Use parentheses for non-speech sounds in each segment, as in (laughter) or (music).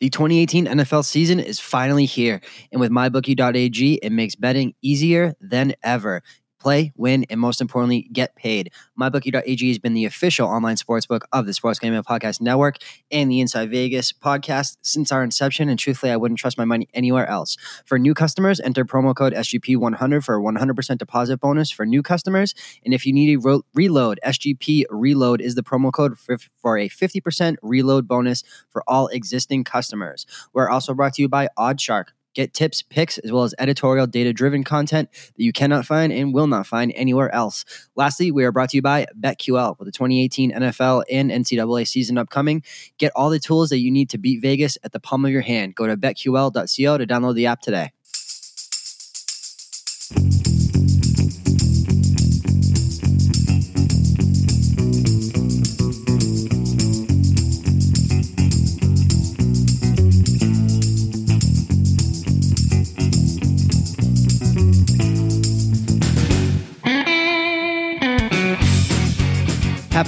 The 2018 NFL season is finally here, and with MyBookie.ag, it makes betting easier than ever play, win, and most importantly, get paid. MyBookie.ag has been the official online sportsbook of the Sports Gambling Podcast Network and the Inside Vegas podcast since our inception. And truthfully, I wouldn't trust my money anywhere else. For new customers, enter promo code SGP100 for a 100% deposit bonus for new customers. And if you need a reload, SGP Reload is the promo code for, for a 50% reload bonus for all existing customers. We're also brought to you by OddsShark. Get tips, picks, as well as editorial data driven content that you cannot find and will not find anywhere else. Lastly, we are brought to you by BetQL with the 2018 NFL and NCAA season upcoming. Get all the tools that you need to beat Vegas at the palm of your hand. Go to betql.co to download the app today.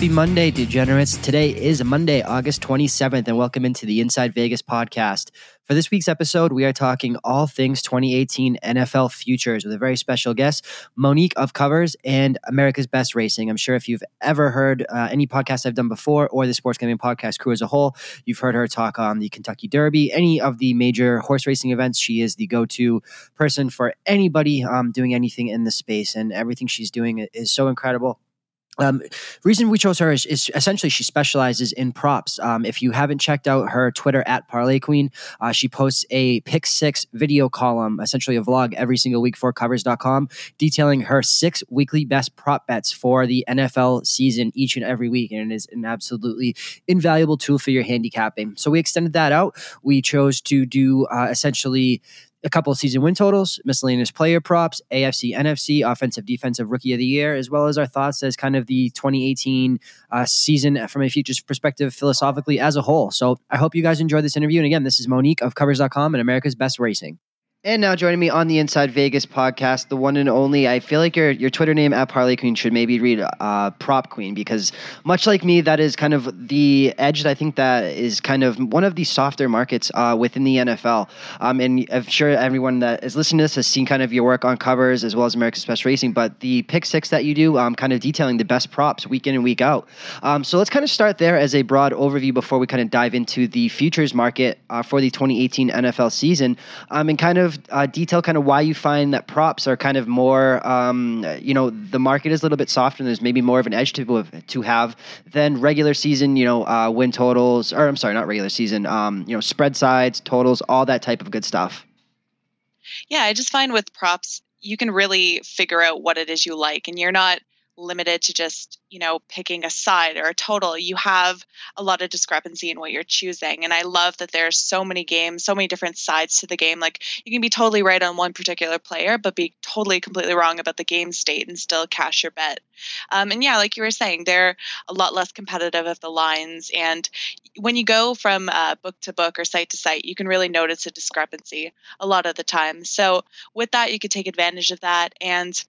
Happy Monday, degenerates. Today is Monday, August 27th, and welcome into the Inside Vegas podcast. For this week's episode, we are talking all things 2018 NFL futures with a very special guest, Monique of Covers and America's Best Racing. I'm sure if you've ever heard uh, any podcast I've done before or the Sports Gambling Podcast crew as a whole, you've heard her talk on the Kentucky Derby, any of the major horse racing events. She is the go to person for anybody um, doing anything in the space, and everything she's doing is so incredible um, reason we chose her is, is, essentially she specializes in props. Um, if you haven't checked out her Twitter at Parlay Queen, uh, she posts a pick six video column, essentially a vlog every single week for covers.com, detailing her six weekly best prop bets for the NFL season each and every week. And it is an absolutely invaluable tool for your handicapping. So we extended that out. We chose to do uh, essentially a couple of season win totals, miscellaneous player props, AFC, NFC, offensive, defensive rookie of the year, as well as our thoughts as kind of the 2018 uh, season from a futures perspective philosophically as a whole. So I hope you guys enjoyed this interview. And again, this is Monique of Covers.com and America's Best Racing. And now joining me on the Inside Vegas podcast, the one and only. I feel like your your Twitter name at Harley Queen should maybe read uh, Prop Queen because much like me, that is kind of the edge. That I think that is kind of one of the softer markets uh, within the NFL. Um, and I'm sure everyone that is listening to this has seen kind of your work on covers as well as America's Best Racing. But the pick six that you do, um, kind of detailing the best props week in and week out. Um, so let's kind of start there as a broad overview before we kind of dive into the futures market uh, for the 2018 NFL season, um, and kind of of uh, detail kind of why you find that props are kind of more, um, you know, the market is a little bit softer and there's maybe more of an edge to to have than regular season, you know, uh, win totals, or I'm sorry, not regular season, um, you know, spread sides, totals, all that type of good stuff. Yeah, I just find with props, you can really figure out what it is you like, and you're not limited to just you know picking a side or a total. You have a lot of discrepancy in what you're choosing and i love that there's so many games so many different sides to the game. Like you can be totally right on one particular player but be totally completely wrong about the game state and still cash your bet. Um, and yeah like you were saying they're a lot less competitive of the lines and when you go from uh, book to book or site to site you can really notice a discrepancy a lot of the time. So with that you could take advantage of that and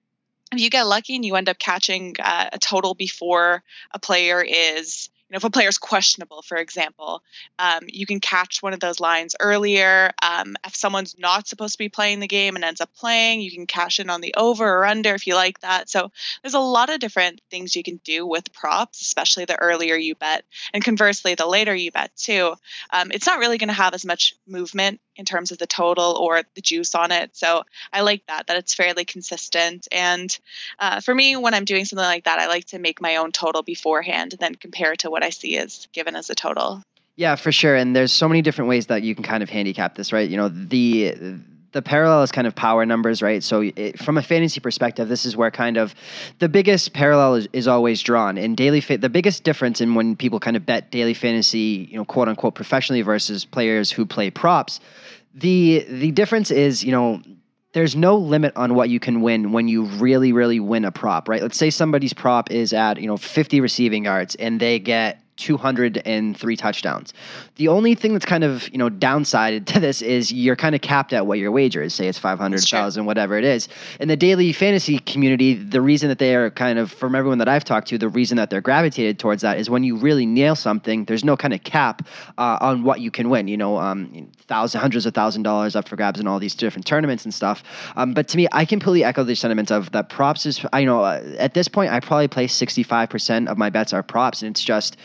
if you get lucky and you end up catching uh, a total before a player is know, if a player is questionable, for example, um, you can catch one of those lines earlier. Um, if someone's not supposed to be playing the game and ends up playing, you can cash in on the over or under if you like that. So there's a lot of different things you can do with props, especially the earlier you bet. And conversely, the later you bet too. Um, it's not really going to have as much movement in terms of the total or the juice on it. So I like that, that it's fairly consistent. And uh, for me, when I'm doing something like that, I like to make my own total beforehand and then compare to what what I see is given as a total. Yeah, for sure. And there's so many different ways that you can kind of handicap this, right? You know, the the parallel is kind of power numbers, right? So, it, from a fantasy perspective, this is where kind of the biggest parallel is, is always drawn. In daily, fa- the biggest difference in when people kind of bet daily fantasy, you know, quote unquote, professionally versus players who play props, the the difference is, you know, there's no limit on what you can win when you really, really win a prop, right? Let's say somebody's prop is at, you know, 50 receiving yards and they get 203 touchdowns. The only thing that's kind of you know downside (laughs) to this is you're kind of capped at what your wager is. Say it's 500,000, whatever it is. In the daily fantasy community, the reason that they are kind of from everyone that I've talked to, the reason that they're gravitated towards that is when you really nail something, there's no kind of cap uh, on what you can win. You know, um, thousand, hundreds of thousand dollars up for grabs in all these different tournaments and stuff. Um, but to me, I completely echo the sentiments of that props is. I know uh, at this point, I probably play 65% of my bets are props, and it's just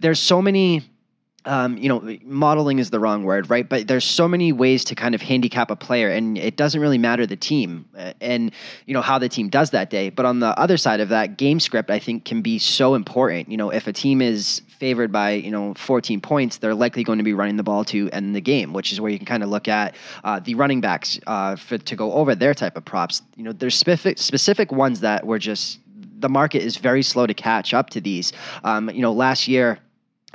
there's so many um, you know, modeling is the wrong word, right? But there's so many ways to kind of handicap a player, and it doesn't really matter the team uh, and you know how the team does that day. But on the other side of that, game script I think can be so important. You know, if a team is favored by you know 14 points, they're likely going to be running the ball to end the game, which is where you can kind of look at uh, the running backs uh, for, to go over their type of props. You know, there's specific specific ones that were just the market is very slow to catch up to these. Um, you know, last year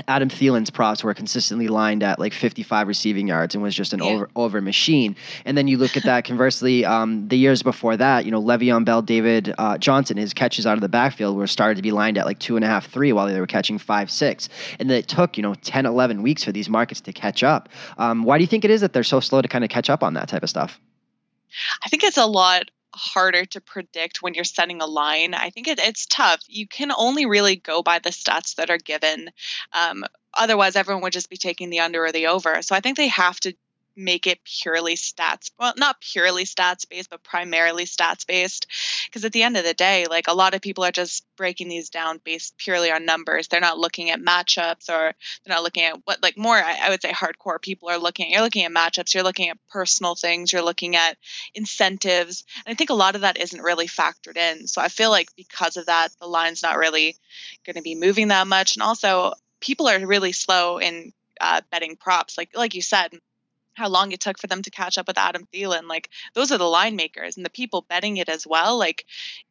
Adam Thielen's props were consistently lined at like 55 receiving yards and was just an yeah. over over machine. And then you look at that conversely, um, the years before that, you know, Le'Veon Bell, David uh, Johnson, his catches out of the backfield were started to be lined at like two and a half, three, while they were catching five, six. And then it took you know 10, 11 weeks for these markets to catch up. Um, why do you think it is that they're so slow to kind of catch up on that type of stuff? I think it's a lot harder to predict when you're setting a line. I think it, it's tough. You can only really go by the stats that are given. Um, otherwise, everyone would just be taking the under or the over. So I think they have to make it purely stats well not purely stats based but primarily stats based because at the end of the day like a lot of people are just breaking these down based purely on numbers. They're not looking at matchups or they're not looking at what like more I, I would say hardcore people are looking at you're looking at matchups you're looking at personal things you're looking at incentives. And i think a lot of that isn't really factored in. So i feel like because of that the line's not really going to be moving that much. And also people are really slow in uh, betting props. Like like you said how long it took for them to catch up with Adam Thielen. Like those are the line makers and the people betting it as well. Like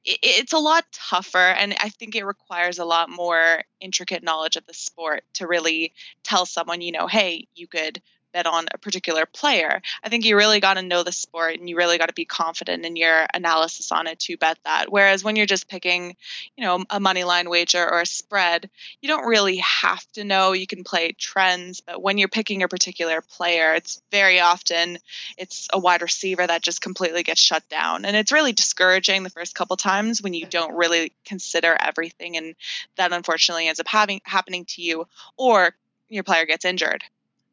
it, it's a lot tougher, and I think it requires a lot more intricate knowledge of the sport to really tell someone, you know, hey, you could bet on a particular player. I think you really got to know the sport and you really got to be confident in your analysis on it to bet that. Whereas when you're just picking, you know, a money line wager or a spread, you don't really have to know. You can play trends, but when you're picking a particular player, it's very often it's a wide receiver that just completely gets shut down. And it's really discouraging the first couple times when you don't really consider everything and that unfortunately ends up having happening to you or your player gets injured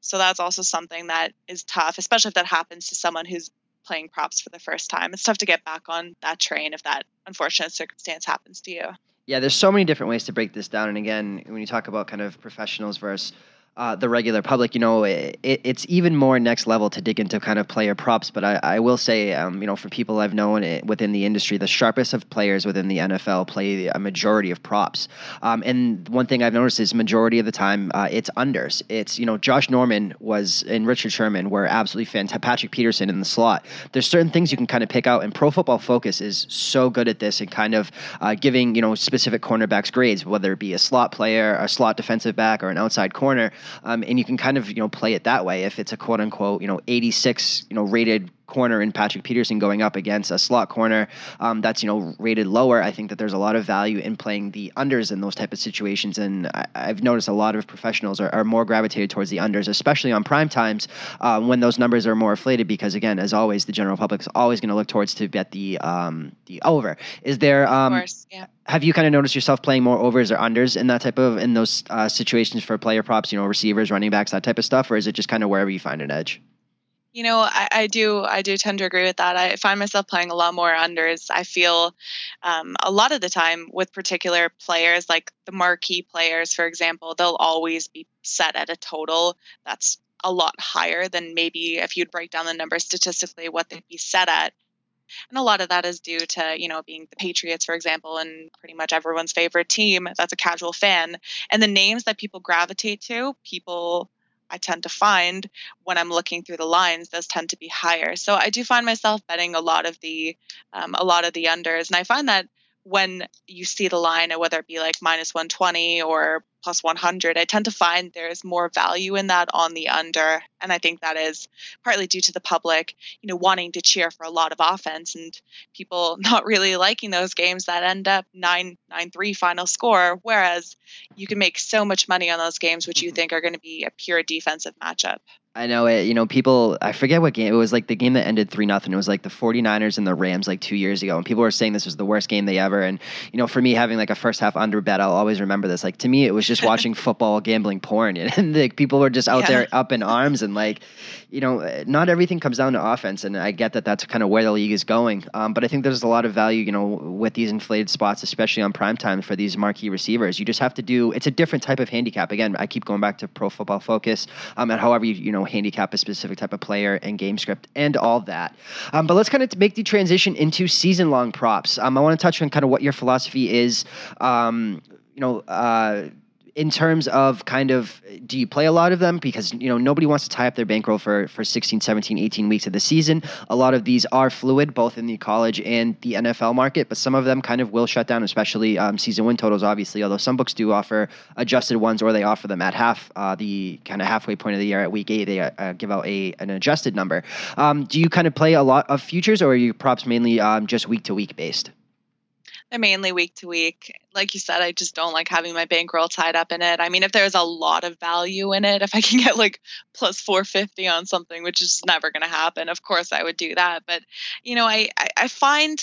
so that's also something that is tough, especially if that happens to someone who's playing props for the first time. It's tough to get back on that train if that unfortunate circumstance happens to you. Yeah, there's so many different ways to break this down. And again, when you talk about kind of professionals versus uh, the regular public, you know, it, it's even more next level to dig into kind of player props. But I, I will say, um, you know, from people I've known it, within the industry, the sharpest of players within the NFL play a majority of props. Um, and one thing I've noticed is majority of the time uh, it's unders. It's you know, Josh Norman was and Richard Sherman were absolutely fantastic. Patrick Peterson in the slot. There's certain things you can kind of pick out, and Pro Football Focus is so good at this and kind of uh, giving you know specific cornerbacks grades, whether it be a slot player, a slot defensive back, or an outside corner um, and you can kind of you know play it that way. If it's a quote unquote you know 86 you know rated corner in Patrick Peterson going up against a slot corner um, that's you know rated lower. I think that there's a lot of value in playing the unders in those type of situations, and I, have noticed a lot of professionals are, are, more gravitated towards the unders, especially on prime times uh, when those numbers are more inflated. Because again, as always, the general public is always going to look towards to bet the um, the over. Is there? Um, of course, yeah. Have you kind of noticed yourself playing more overs or unders in that type of in those uh, situations for player props? You know, receivers, running backs, that type of stuff, or is it just kind of wherever you find an edge? You know, I, I, do I do tend to agree with that. I find myself playing a lot more unders. I feel um, a lot of the time with particular players, like the marquee players, for example, they'll always be set at a total that's a lot higher than maybe if you'd break down the numbers statistically what they'd be set at. And a lot of that is due to, you know, being the Patriots, for example, and pretty much everyone's favorite team that's a casual fan. And the names that people gravitate to, people I tend to find when I'm looking through the lines, those tend to be higher. So I do find myself betting a lot of the um, a lot of the unders, and I find that when you see the line, whether it be like minus 120 or plus 100, I tend to find there's more value in that on the under. And I think that is partly due to the public, you know, wanting to cheer for a lot of offense and people (laughs) not really liking those games that end up 9 9 3 final score. Whereas you can make so much money on those games, which you mm-hmm. think are going to be a pure defensive matchup. I know it. You know, people. I forget what game it was. Like the game that ended three nothing. It was like the 49ers and the Rams like two years ago, and people were saying this was the worst game they ever. And you know, for me having like a first half under bet, I'll always remember this. Like to me, it was just (laughs) watching football gambling porn, (laughs) and like people were just out yeah. there up in arms, and like, you know, not everything comes down to offense, and I get that that's kind of where the league is going. Um, but I think there's a lot of value, you know, with these inflated spots, especially on prime time for these marquee receivers. You just have to do. It's a different type of handicap. Again, I keep going back to Pro Football Focus, um, and however you you know handicap a specific specific type of player and game script and all that. Um, but let's kind of make the transition into season long props. Um, I want to touch on kind of what your philosophy is. Um, you know, uh, in terms of kind of do you play a lot of them? Because you know nobody wants to tie up their bankroll for for 16 17 18 weeks of the season. A lot of these are fluid both in the college and the nfl market but some of them kind of will shut down especially um, season win totals obviously although some books do offer adjusted ones or they offer them at half uh, the kind of halfway point of the year at week eight they uh, uh, give out a an adjusted number. Um, do you kind of play a lot of futures or are you props mainly um, just week to week based mainly week to week. Like you said, I just don't like having my bankroll tied up in it. I mean, if there's a lot of value in it, if I (laughs) can get like plus 450 on something, which is never going to happen, of course I would do that. But, you know, I, I find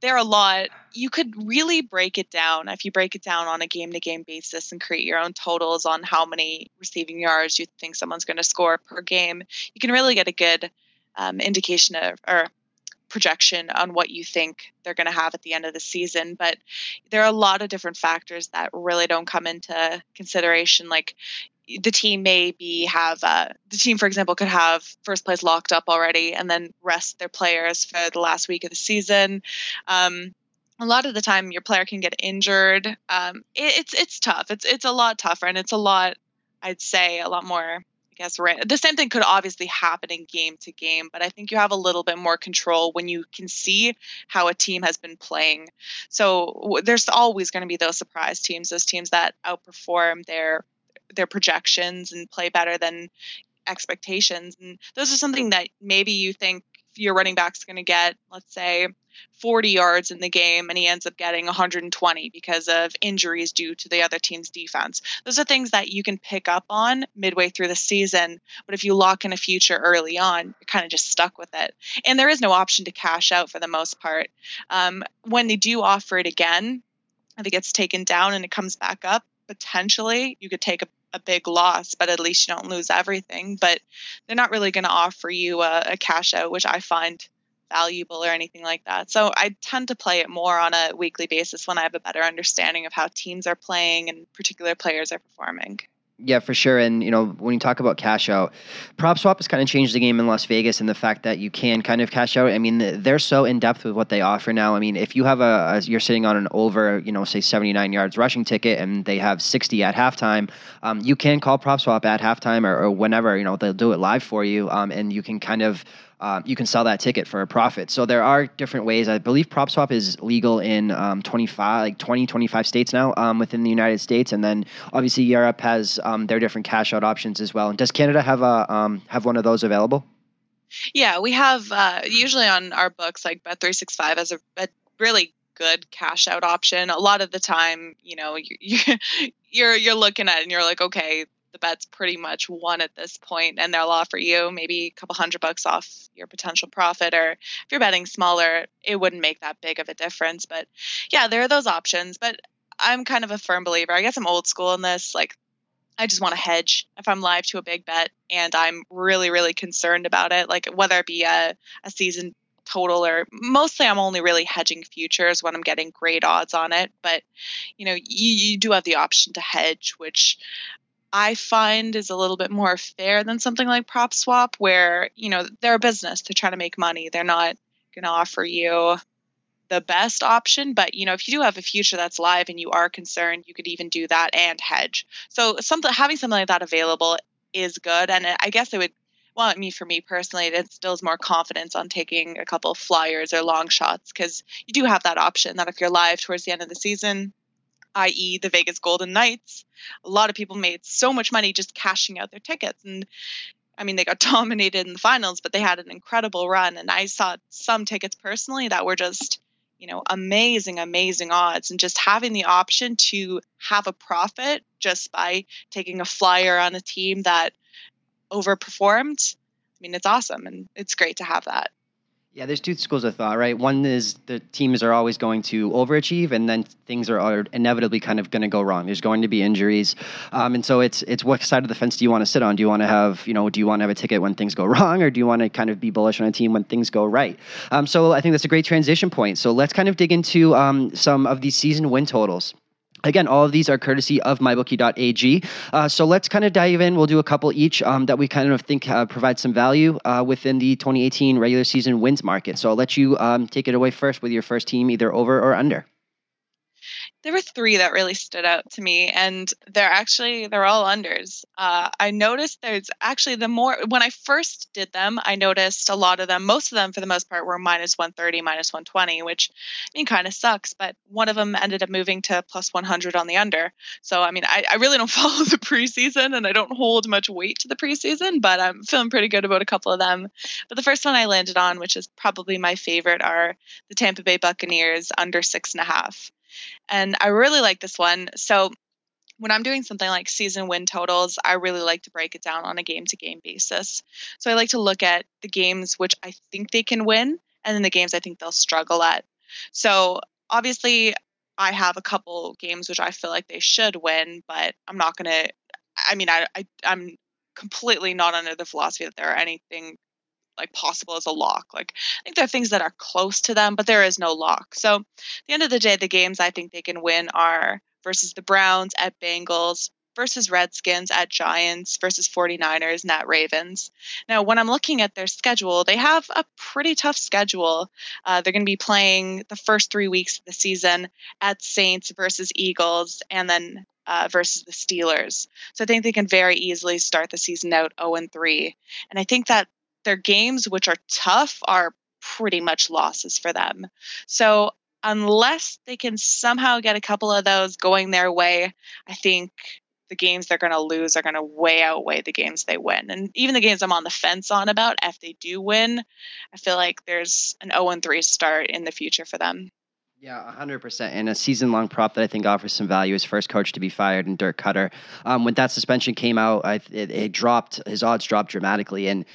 there are a lot. You could really break it down if you break it down on a game to game basis and create your own totals on how many receiving yards you think someone's going to score per game. You can really get a good um, indication of, or projection on what you think they're going to have at the end of the season. But there are a lot of different factors that really don't come into consideration. Like the team may be have uh, the team, for example, could have first place locked up already and then rest their players for the last week of the season. Um, a lot of the time, your player can get injured. Um, it, it's it's tough. It's it's a lot tougher, and it's a lot, I'd say, a lot more I guess right. The same thing could obviously happen in game to game, but I think you have a little bit more control when you can see how a team has been playing. So there's always going to be those surprise teams, those teams that outperform their their projections and play better than expectations. And those are something that maybe you think your running back's going to get, let's say, 40 yards in the game and he ends up getting 120 because of injuries due to the other team's defense. Those are things that you can pick up on midway through the season, but if you lock in a future early on, you're kind of just stuck with it. And there is no option to cash out for the most part. Um, when they do offer it again, if it gets taken down and it comes back up, potentially you could take a a big loss, but at least you don't lose everything. But they're not really going to offer you a, a cash out, which I find valuable or anything like that. So I tend to play it more on a weekly basis when I have a better understanding of how teams are playing and particular players are performing. Yeah, for sure. And you know, when you talk about cash out, prop swap has kind of changed the game in Las Vegas, and the fact that you can kind of cash out. I mean, they're so in depth with what they offer now. I mean, if you have a, a you're sitting on an over, you know, say 79 yards rushing ticket, and they have 60 at halftime, um, you can call prop swap at halftime or, or, whenever. You know, they'll do it live for you, um, and you can kind of um, you can sell that ticket for a profit. So there are different ways. I believe prop swap is legal in um, 25, like 20, 25 states now um, within the United States, and then obviously Europe has um, their different cash out options as well. And does Canada have a um, have one of those available? Yeah, we have uh, usually on our books like Bet365 has a, a really good cash out option. A lot of the time, you know, you, (laughs) you're you're looking at it and you're like, okay, the bet's pretty much won at this point and they'll offer you maybe a couple hundred bucks off your potential profit or if you're betting smaller it wouldn't make that big of a difference. But yeah there are those options. But i'm kind of a firm believer. I guess i'm old school in this. Like I just want to hedge if I'm live to a big bet and I'm really, really concerned about it, like whether it be a, a season total or mostly I'm only really hedging futures when I'm getting great odds on it. But you know, you, you do have the option to hedge, which I find is a little bit more fair than something like prop swap where, you know, they're a business to try to make money. They're not going to offer you the best option, but you know, if you do have a future that's live and you are concerned, you could even do that and hedge. So something having something like that available is good and I guess it would well, I mean, for me personally, it instills more confidence on taking a couple of flyers or long shots because you do have that option that if you're live towards the end of the season, i.e., the Vegas Golden Knights. A lot of people made so much money just cashing out their tickets. And I mean, they got (laughs) dominated in the finals, but they had an incredible run. And I saw some tickets personally that were just, you know, amazing, amazing odds. And just having the option to have a profit just by taking a flyer on a team that overperformed, I mean, it's awesome. And it's great to have that. Yeah, there's two schools of thought, right? One is the teams are always going to overachieve, and then things are, are inevitably kind of going to go wrong. There's going to be injuries, um, and so it's it's what side of the fence do you want to sit on? Do you want to have you know do you want to have a ticket when things go (laughs) wrong, or do you want to kind of be bullish on a team when things go right? Um, so I think that's a great transition point. So let's kind of dig into um, some of these season win totals. Again, all of these are courtesy of mybookie.ag. Uh, so let's kind of dive in. We'll do a couple each um, that we kind of think uh, provide some value uh, within the 2018 regular season wins market. So I'll let you um, take it away first with your first team, either over or under there were three that really stood out to me and they're actually they're all unders. Uh, i noticed there's actually the more when i first did them i noticed a lot of them most of them for the most part were minus 130 minus 120 which i mean kind of sucks but one of them ended up moving to plus 100 on the under. So i mean I, I really don't (laughs) follow the preseason and i don't hold much weight to the preseason but i'm feeling pretty good about a couple of them. But the first one i landed on which is probably my favorite are the tampa bay buccaneers under six and a half and I really like this one. So when I'm doing something like season win totals, I really like to break it down on a game to game basis. So I like to look at the games which I think they can win and then the games I think they'll struggle at. So obviously, I have a couple games which I feel like they should win, but I'm not going to. I mean, I, I I'm completely not under the philosophy that there are anything like possible as a lock. Like I think there are things that are close to them, but there is no lock. So the end of the day, the games I think they can win are versus the Browns at Bengals, versus Redskins at Giants, versus 49ers and at Ravens. Now, when I'm looking at their schedule, they have a pretty tough schedule. Uh, they're going to be playing the first three weeks of the season at Saints versus Eagles, and then uh, versus the Steelers. So I think they can very easily start the season out 0 and 3. And I think that their games, which are tough, are pretty much losses for them. So unless they can somehow get a couple of those going their way, I think the games they're going to lose are going to way outweigh the games they win. And even the games I'm on the fence on about, if they do win, I feel like there's an 0 3 start in the future for them. Yeah, 100%. And a season long prop that I think offers some value is first coach to be fired and Dirk Koetter. Um, when that suspension came out, I, it, it dropped, his odds dropped dramatically. And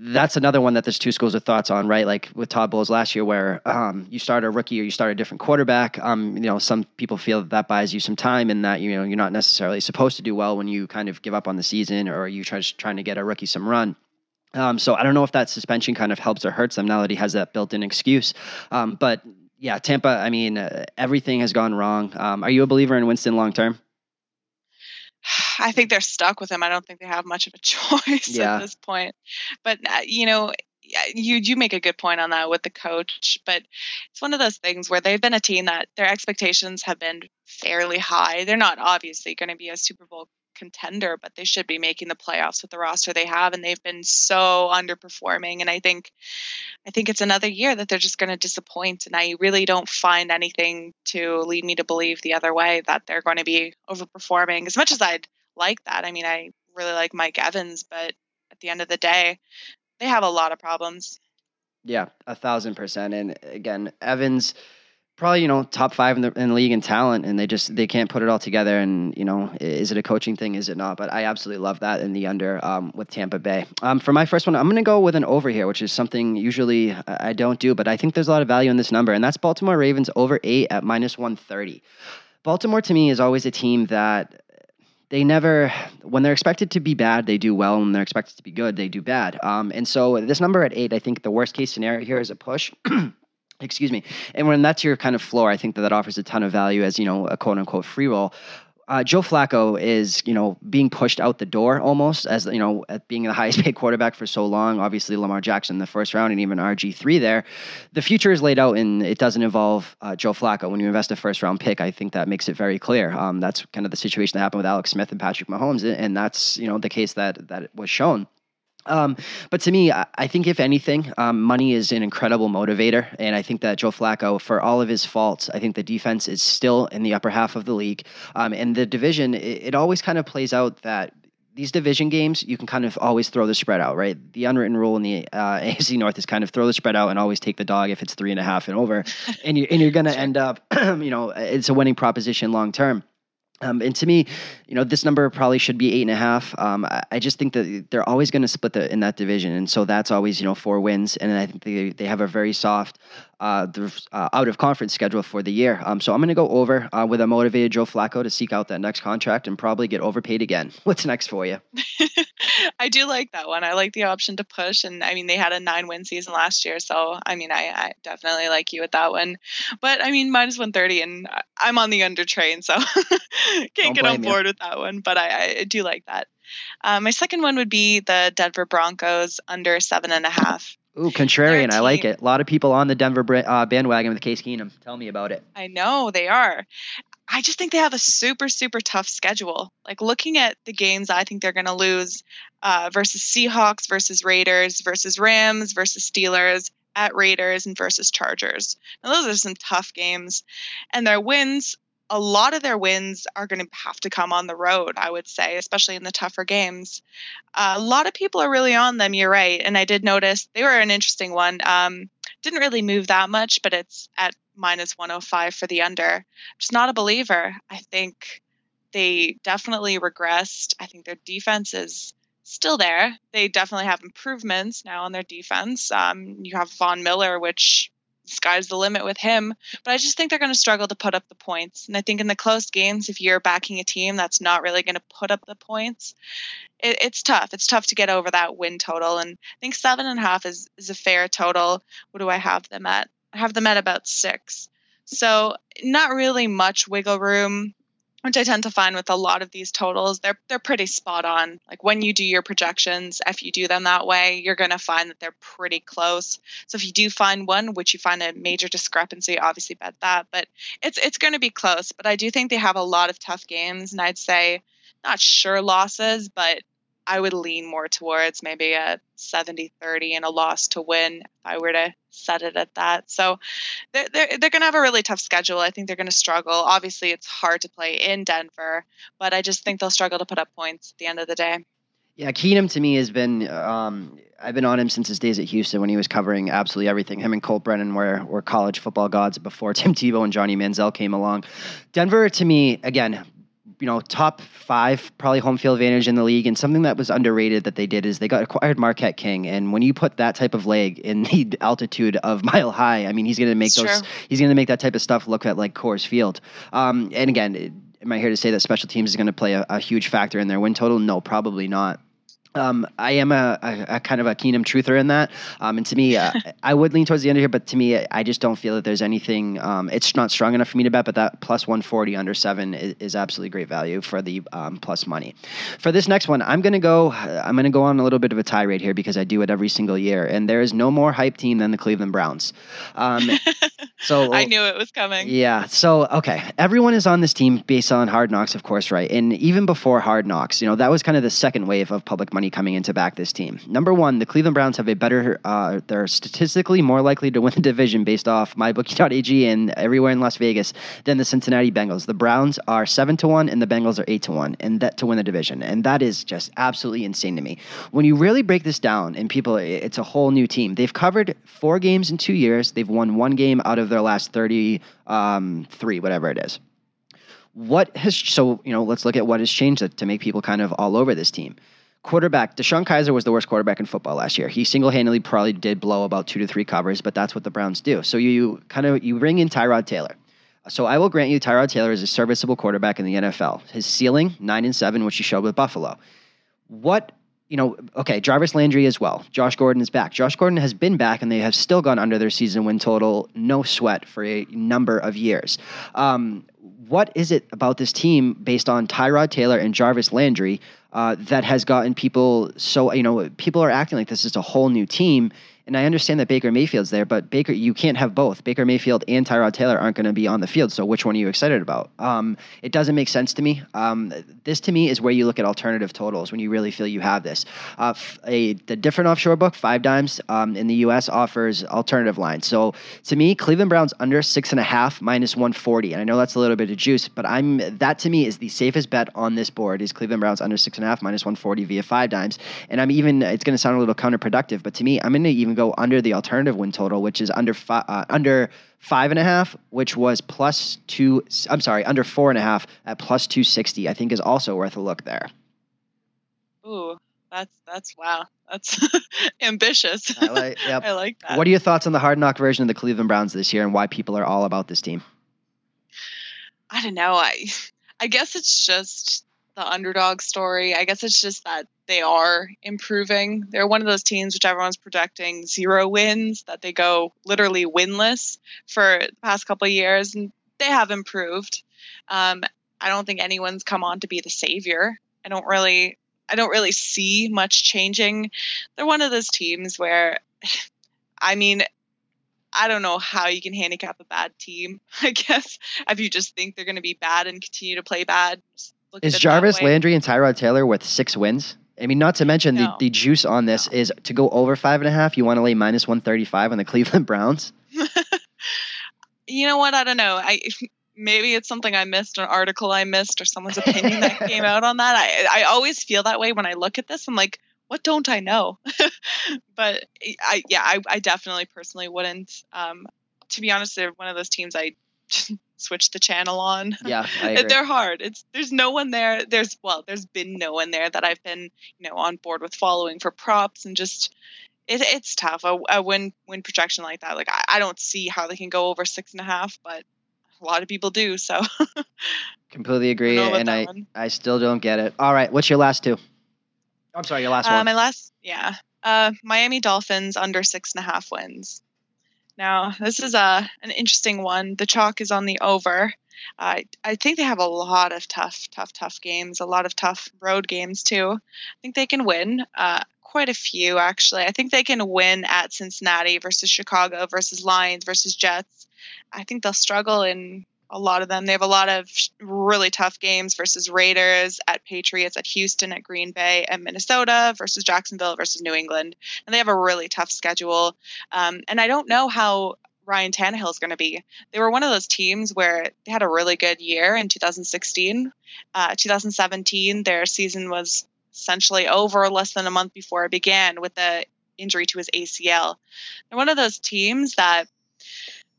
that's another one that there's two schools of thoughts on, right? Like with Todd Bowles last year, where um, you start a rookie or you start a different quarterback. Um, you know, some people feel that that buys you some time, and that you know you're not necessarily supposed to do well when you kind of give up on the season or you try trying to get a rookie some run. Um, so I don't know if that suspension kind of helps or hurts them now that he has that built-in excuse. Um, but yeah, Tampa. I mean, uh, everything has gone wrong. Um, are you a believer in Winston long term? I think they're stuck with him. I don't think they have much of a (laughs) choice yeah. at this point. But uh, you know, you you make a good point on that with the coach, but it's one of those things where they've been a team that their expectations have been fairly high. They're not obviously going to be a Super Bowl contender, but they should be making the playoffs with the roster they have, and they've been so underperforming. And I think, I think it's another year that they're just going to disappoint. And I really don't find anything to lead me to believe the other way that they're going to be overperforming. As much as I'd like that, I mean, I really like Mike Evans, but at the end of the day, they have a lot of problems. Yeah, a thousand percent. And again, Evans probably you know top five in the, in the league in talent, and they just they can't put it all together. And you know, is it a coaching thing? Is it not? But I absolutely love that in the under um, with Tampa Bay. Um, for my first one, I'm going to go with an over here, which is something usually I don't do, but I think there's a lot of value in this number, and that's Baltimore Ravens over eight at minus one thirty. Baltimore to me is always a team that they never when they're expected to be bad they do well. When they're expected to be good they do bad. Um, and so this number at eight i think the worst case scenario here is a push. (clears throat) Excuse me. And when that's your kind of floor i think that that offers a ton of value as you know a quote unquote free roll uh, Joe Flacco is, you know, being pushed out the door almost as you know, being the (laughs) highest paid quarterback for so long. Obviously, Lamar Jackson in the first round, and even RG three there. The future is laid out, and it doesn't involve uh, Joe Flacco. When you invest a first round pick, I think that makes it very clear. Um, that's kind of the situation that happened with Alex Smith and Patrick Mahomes, and that's you know the case that that was shown. Um, but to me, I, I think if anything, um, money is an incredible motivator, and I think that Joe Flacco, for all of his faults, I think the defense is still in the upper half of the league, um, and the division. It, it always kind of plays out that these division games, you can kind of always throw the spread out, right? The unwritten rule in the uh, (laughs) AFC North is kind of throw the spread out and always take the dog if it's three and a half and over, and you and you're going to end up, (clears throat) you know, it's a winning proposition long term. Um, and to me, you know, this number probably should be eight and a half. Um, I, I, just think that they're always going to split the, in that division, and so that's always you know four wins. And I think they they have a very soft uh, the uh, out of conference schedule for the year. Um, so I'm going to go over uh, with a motivated Joe Flacco to seek out that next contract and probably get overpaid again. (laughs) What's next for you? (laughs) I do like that one. I like the option to push, and I mean they had a nine win season last year, so I mean I, I definitely like you with that one. But I mean minus one thirty, and I'm on the under train, so (laughs) can't Don't get on board you. with that one. But I, I do like that. Uh, my second one would be the Denver Broncos under seven and a half. Ooh, contrarian. I like it. A lot of people on the Denver uh, bandwagon with Case Keenum. Tell me about it. I know they are. I just think they have a super, super tough schedule. Like looking at the games, I think they're going to lose uh, versus Seahawks, versus Raiders, versus Rams, versus Steelers, at Raiders, and versus Chargers. Now, those are some tough games. And their wins a lot of their wins are going to have to come on the road, I would say, especially in the tougher games. Uh, a lot of people are really on them, you're right. And I did notice they were an interesting one. Um, didn't really move that much, but it's at minus 105 for the under. Just not a believer. I think they definitely regressed. I think their defense is still there. They definitely have improvements now on their defense. Um, you have Von Miller, which sky's the limit with him. But I just think they're going to struggle to put up the points. And I think in the close games, if you're backing a team that's not really going to put up the points, it, it's tough. It's tough to get over that win total. And I think seven and a half is, is a fair total. What do I have them at? I have them at about six. So not really much wiggle room which I tend to find with a lot of these totals, they're they're pretty spot on. Like when you do your projections, if you do them that way, you're going to find that they're pretty close. So if you do find one, which you find a major discrepancy, obviously bet that, but it's it's going to be close. But I do think they have a lot of tough games, and I'd say not sure losses, but I would lean more towards maybe a 70 30 and a loss to win if I were to set it at that. So they're, they're, they're going to have a really tough schedule. I think they're going to struggle. Obviously, it's hard to play in Denver, but I just think they'll struggle to put up points at the end of the day. Yeah, Keenum to me has been. Um, I've been on him since his days at Houston when he was covering absolutely everything. Him and Colt Brennan were were college football gods before (laughs) Tim Tebow and Johnny Manziel came along. Denver to me again you know, top five probably home field advantage in the league. And something that was underrated that they did is they got acquired Marquette King. And when you put that type of leg in (laughs) the altitude of Mile High, I mean, he's going to make it's those. True. He's going to make that type of stuff look at like Coors Field. Um, and again, am I here to say that special teams is going to play a, a huge factor in their win total? No, probably not. Um, I am a, a, a, kind of a Keenum truther in that, um, and to me, uh, (laughs) I would lean towards the under here. But to me, I just don't feel that there's anything. Um, it's not strong enough for me to bet. But that plus 140 under seven is, is absolutely great value for the um, plus money. For this next one, I'm gonna go. I'm gonna go on a little bit of a tirade here because I do it every single year, and there is no more hype team than the Cleveland Browns. Um, (laughs) so I knew it was coming. Yeah. So okay, everyone is on this team based on Hard Knocks, of course, right? And even before Hard Knocks, you know that was kind of the second wave of public money coming in to back this team. Number one, the Cleveland Browns have a better, uh, they're statistically more likely to win the division based off mybookie.ag and everywhere in Las Vegas than the Cincinnati Bengals. The Browns are seven to one and the Bengals are eight to one, and that to win the division. And that is just absolutely insane to me. When you really break this down, and people, it's a whole new team. They've covered four games in two years. They've won one game out of their last thirty-three, um, whatever it is what has so you know let's look at what has changed to make people kind of all over this team quarterback DeShone Kizer was the worst quarterback in football last year. He single-handedly probably did blow about two to three covers, but that's what the Browns do. So you kind of you bring in Tyrod Taylor. So I will grant you Tyrod Taylor is a serviceable quarterback in the NFL. His ceiling nine and seven, which he showed with Buffalo. What you know, okay, Jarvis Landry as well. Josh Gordon is back. Josh Gordon has been back, and they have still gone under their season win total, no sweat, for a number of years. Um, what is it about this team based on Tyrod Taylor and Jarvis Landry uh, that has gotten people so you know people are acting like this is a whole new team and I understand that Baker Mayfield's there, but Baker, you can't have both. Baker Mayfield and Tyrod Taylor aren't going to be on the field. So which one are you excited about? Um, it doesn't make sense to me. Um, this to me is where you look at alternative totals when you really feel you have this. Uh, a the different offshore book, 5Dimes um, in the U.S. offers alternative lines. So to me, Cleveland Browns under six and a half minus 140, and I know that's a little bit of juice, but I'm that to me is the safest bet on this board is Cleveland Browns under six and a half minus 140 via 5Dimes, and I'm even it's going to sound a little counterproductive, but to me, I'm going to even go under the alternative win total, which is under fi- uh, under five and a half, which was plus two. I'm sorry, under four and a half at plus two sixty. I think is also worth a look there. Ooh, that's that's wow, that's (laughs) ambitious. I like, (laughs) yep. I like that. What are your thoughts on the hard knock version of the Cleveland Browns this year, and why people are all about this team? I don't know. I I guess it's just the underdog story. I guess it's just that they are improving. They're one of those teams which everyone's projecting zero wins, that they go literally winless for the past couple of years, and they have improved. Um, I don't think anyone's come on to be the savior. I don't really, I don't really see much changing. They're one of those teams where, (sighs) I mean, I don't know how you can handicap a bad team. (laughs) I guess if you just think they're going to be bad and continue to play bad, is Jarvis Landry and Tyrod Taylor with six wins? I mean, not to mention no. the, the juice on this no. is to go over five and a half. You want to lay minus one thirty five on the (laughs) Cleveland Browns. (laughs) you know what? I don't know. I (laughs) maybe it's something I missed, an article I missed, or someone's opinion that came out on that. I I always feel that way when I look at this. I'm like, what don't I know? but I yeah, I, I definitely personally wouldn't. Um, to be honest, they're one of those teams I switch the channel on. Yeah, (laughs) they're hard. It's there's no one there. There's well, there's been no one there that I've been you know on board with following for props and just it, it's tough. A, a win win projection like that, like I, I don't see how they can go over six and a half, but a lot of people do. So (laughs) completely agree, I and I one. I still don't get it. All right, what's your last two? I'm sorry, your last uh, one. My last, yeah, uh, Miami Dolphins under six and a half wins. Now, this is a an interesting one. The chalk is on the over. Uh, I think they have a lot of tough, tough, tough games. A lot of tough road games too. I think they can win. Uh, quite a few actually. I think they can win at Cincinnati versus Chicago versus Lions versus Jets. I think they'll struggle in a lot of them. They have a lot of really tough games versus Raiders, at Patriots, at Houston, at Green Bay, at Minnesota versus Jacksonville versus New England, and they have a really tough schedule. Um, and I don't know how Ryan Tannehill is going to be. They were one of those teams where they had a really good year in 2016. Uh, 2017, their season was essentially over less than a month before it began with the injury to his ACL. They're one of those teams that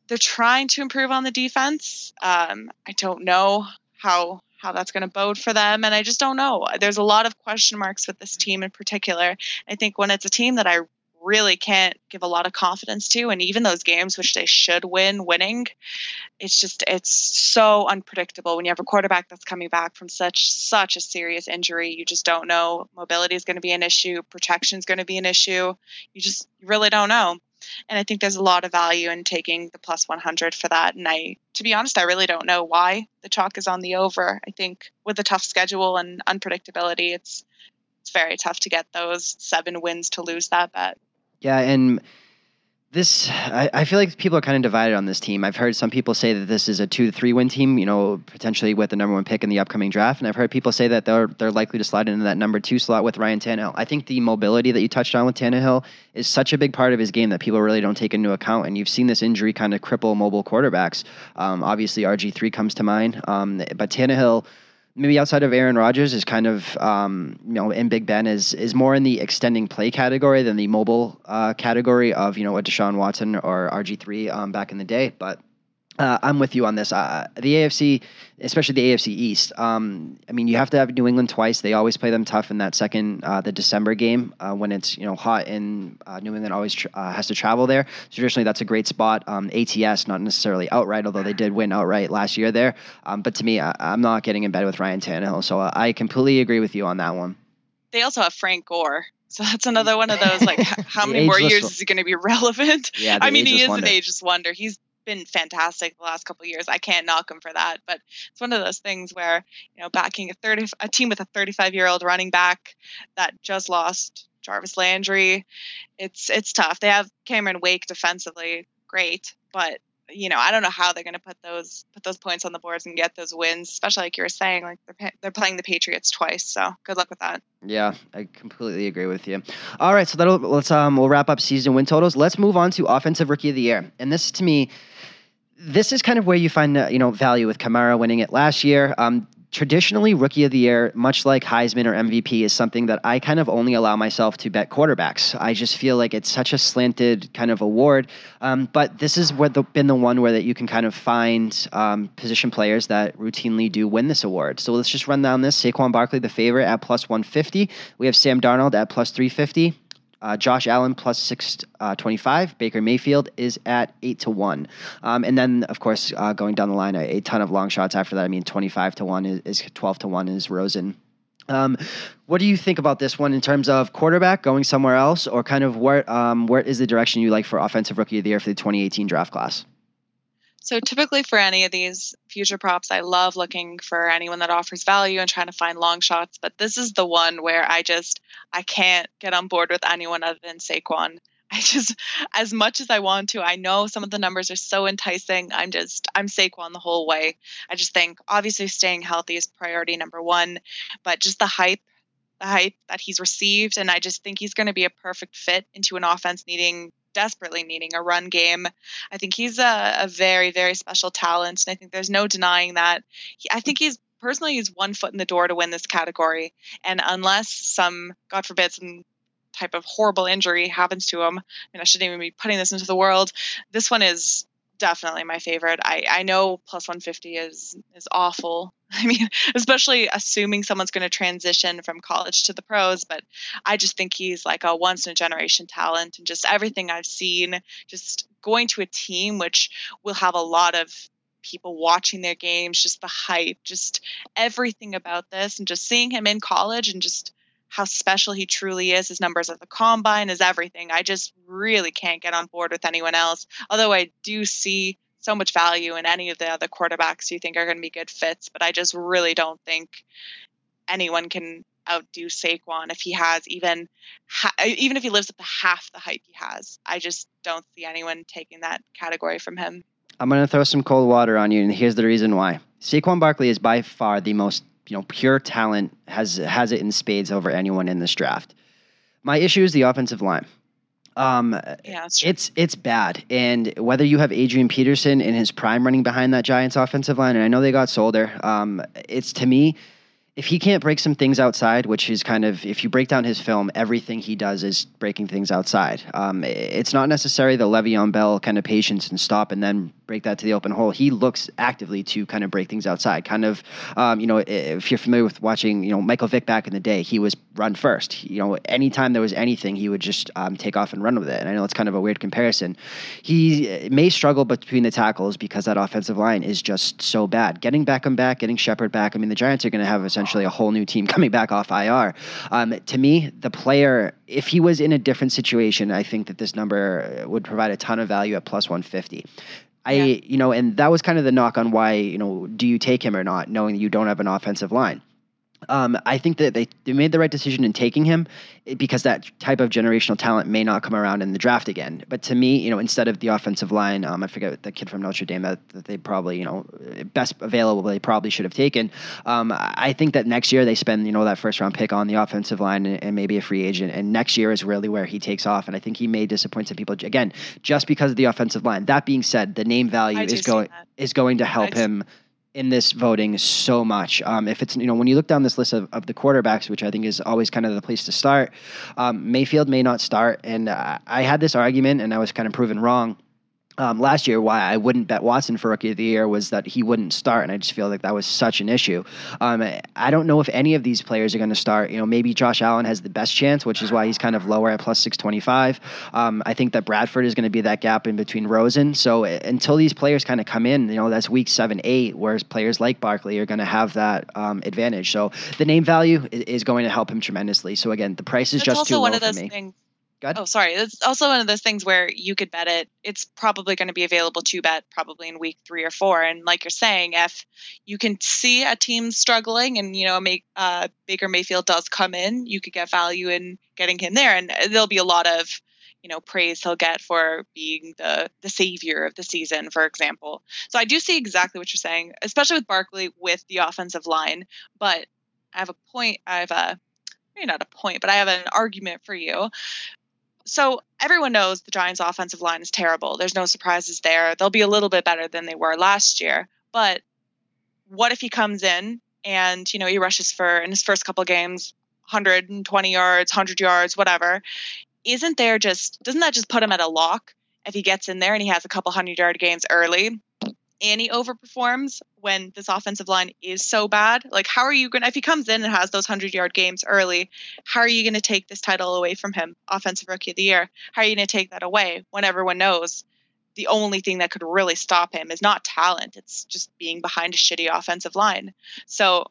they're trying to improve on the defense. Um, I don't know how how that's going to bode for them, and I just don't know. There's a lot of question marks with this team in particular. I think when it's a team that I really can't give a lot of confidence to, and even those games which they should win, winning, it's just it's so unpredictable when you have a quarterback that's coming back from such such a serious injury. You just don't know. Mobility is going to be an issue. Protection is going to be an issue. You just you really don't know. And I think there's a lot of value in taking the plus 100 for that. And I, to be honest, I really don't know why the chalk is on the over. I think with a tough schedule and unpredictability, it's it's very tough to get those seven wins to lose that bet. Yeah, and this I, I, feel like people are kind of divided on this team. I've heard some people say that this is a two to three win team, you know, potentially with the number one pick in the upcoming draft. And I've heard people say that they're they're likely to slide into that number two slot with Ryan Tannehill. I think the mobility that you touched on with Tannehill is such a big part of his game that people really don't take into account. And you've seen this injury kind of cripple mobile quarterbacks. Um, obviously, RG three comes to mind, um, but Tannehill maybe outside of Aaron Rodgers is kind of um, you know and Big Ben is is more in the extending play category than the mobile uh, category of you know a Deshaun Watson or RG three um, back in the day, but uh, I'm with you on this. Uh, the AFC, especially the AFC East. Um, I mean, you have to have New England twice. They always play them tough in that second, uh, the December game uh, when it's you know hot and uh, New England always tra- uh, has to travel there. So traditionally, that's a great spot. Um, ATS, not necessarily outright, although they did win outright last year there. Um, but to me, I, am not getting in bed with Ryan Tannehill, so I completely agree with you on that one. They also have Frank Gore. So that's another one of those like, how many more years is he going to be (laughs) relevant? Yeah, I mean, he is wonder. an ageless wonder. He's been fantastic the last couple years. I can't knock him for that, but it's one of those things where you know backing a thirty a team with a 35 year old running back that just lost Jarvis Landry, it's it's tough. They have Cameron Wake defensively, great, but you know, I don't know how they're going to put those put those points on the boards and get those wins, especially like you were saying, like they're they're playing the Patriots twice. So good luck with that. Yeah, I completely agree with you. All right, so that'll let's um we'll wrap up season win totals. Let's move on to offensive rookie of the year, and this to me. This is kind of where you find uh, you know value with Kamara winning it last year. Um, traditionally rookie of the year much like heisman or mvp is something that i kind of only allow myself to bet quarterbacks. I just feel like it's such a slanted kind of award. Um, but this has been the one where that you can kind of find um, position players that routinely do win this award. So let's just run down this. Saquon barkley the favorite at plus 150 we have sam darnold at plus 350 uh, Josh Allen plus 625. Uh, Baker Mayfield is at 8 to 1. Um, and then, of course, uh, going down the line, a, a, ton of long shots after that. I mean, 25 to 1 is, is 12 to 1 is Rosen. Um, what do you think about this one in terms of quarterback going somewhere else, or kind of where um, where is the direction you like for offensive rookie of the year for the 2018 draft class? So typically for any of these future props, I love looking for anyone that offers value and trying to find long shots. But this is the one where I just I can't get on board with anyone other than Saquon. (laughs) I just as much as I want to, I know some of the numbers are so enticing. I'm just I'm Saquon the whole way. I just think obviously staying healthy is priority number one, but just the hype the hype that he's received and I just think he's going to be a perfect fit into an offense needing desperately needing a run game. I think he's a, a very, very special talent, and I think there's no denying that. He, I think he's personally he's one foot in the door to win this category, and unless some, God forbid, some type of horrible injury happens to him, I mean, I shouldn't even be putting this into the world. This one is definitely my favorite. I, I know plus 150 is is awful. (laughs) I mean, especially assuming someone's going to transition from college to the pros, but I just think he's like a once in a generation talent and just everything I've seen, just going to a team which will have a lot of people watching their games, just the hype, just everything about this and just seeing him in college and just how special he truly is. His numbers at the combine is everything. I just really can't get on board with anyone else. Although I do see so much value in any of the other quarterbacks you think are going to be good fits, but I just really don't think anyone can outdo Saquon if he has even even if he lives up to half the hype he has. I just don't see anyone taking that category from him. I'm going to throw some cold water on you, and here's the reason why. Saquon Barkley is by far the most you know pure talent has has it in spades over anyone in this draft. My issue is the offensive line. Um, yeah, it's it's bad, and whether you have Adrian Peterson in his prime running behind that Giants offensive line, and I know they got Solder, um, it's to me if he can't break some things outside, which is kind of if you break down his film, everything he does is breaking things outside. Um, it's not necessarily the Le'Veon Bell kind of patience and stop and then break that to the open hole. He looks actively to kind of break things outside. Kind of, um, you know, if you're familiar with watching, you know, Michael Vick back in the day, he was run first. You know, anytime there was anything, he would just um, take off and run with it. And I know it's kind of a weird comparison. He may struggle between the tackles because that offensive line is just so bad. Getting Beckham back, getting Shepard back. I mean, the Giants are going to have essentially a whole new team (laughs) coming back off IR. Um, to me, the player, if he was in a different situation, I think that this number would provide a ton of value at plus 150. I, yeah. you know, and that was kind of the knock on why, you know, do you take him or not, knowing that you don't have an offensive line. Um, I think that they, they made the right decision in taking him eh, because that type of generational talent may not come around in the draft again. But to me, you know, instead of the offensive line, um, I forget the kid from Notre Dame that, that they probably, you know, best available they probably should have taken. Um, I think that next year they spend, you know, that first round pick on the offensive line and, and, maybe a free agent. And next year is really where he takes off. And I think he may disappoint some people again just because of the offensive line. That being said, the name value is going is going to help him in this voting so much. Um, if it's you know when you look down this list of, of the quarterbacks, which I think is always kind of the place to start, um, Mayfield may not start, and uh, I had this argument and I was kind of proven wrong um, last year why I wouldn't bet Watson for rookie of the year was that he wouldn't start, and I just feel like that was such an issue. Um, I don't know if any of these players are going to start. You know, maybe Josh Allen has the best chance, which is why he's kind of lower at plus six twenty five. Um, I think that Bradford is going to be that gap in between Rosen. So uh, until these players kind of come in, you know, that's week seven, eight, whereas players like Barkley are going to have that um, advantage. So the name value is, is, going to help him tremendously. So again, the price is that's just also too one low of those for me. Things Oh, sorry. It's also one of those things where you could bet it. It's probably going to be available to bet probably in week three or four. And like you're saying, if you can see a team struggling and, you know, make uh, Baker Mayfield does come in, you could get value in getting him there. And there'll be a lot of, you know, praise he'll get for being the the savior of the season, for example. So I do see exactly what you're saying, especially with Barkley with the offensive line. But I have a point. I have a maybe not a point, but I have an argument for you so everyone knows the Giants' offensive line is terrible. There's no surprises there. They'll be a little bit better than they were last year. But what if he comes in and, you know, he rushes for in his first couple games 120 yards, 100 yards, whatever? Isn't there just doesn't that just put him at a lock if he gets in there and he has a couple hundred yard games early? and he overperforms when this offensive line is so bad. Like, how are you going to, if he comes in and has those 100 yard games early, how are you going to take this title away from him, Offensive Rookie of the Year? How are you going to take that away when everyone knows the only thing that could really stop him is not talent, it's just being behind a shitty offensive line? So,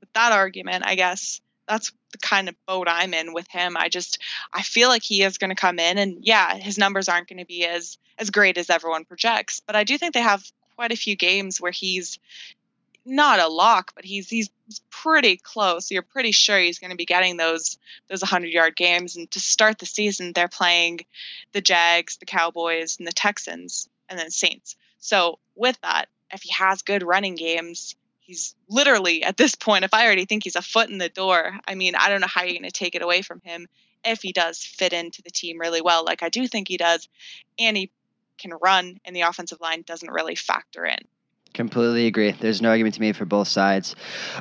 with that argument, I guess that's the kind of boat I'm in with him. I just I feel like he is going to come in and yeah, his numbers aren't going to be as as great as everyone projects, but I do think they have quite a few games where he's not a lock, but he's he's pretty close. You're pretty sure he's going to be getting those those 100 yard games. And to start the season, they're playing the Jags, the Cowboys, and the Texans, and then Saints. So with that, if he has good running games, he's literally at this point. If I already think he's a foot in the door, I mean, I don't know how you're going to take it away from him if he does fit into the team really well, like I do think he does, and he can run and the offensive line doesn't really factor in. Completely agree. There's no argument to made for both sides.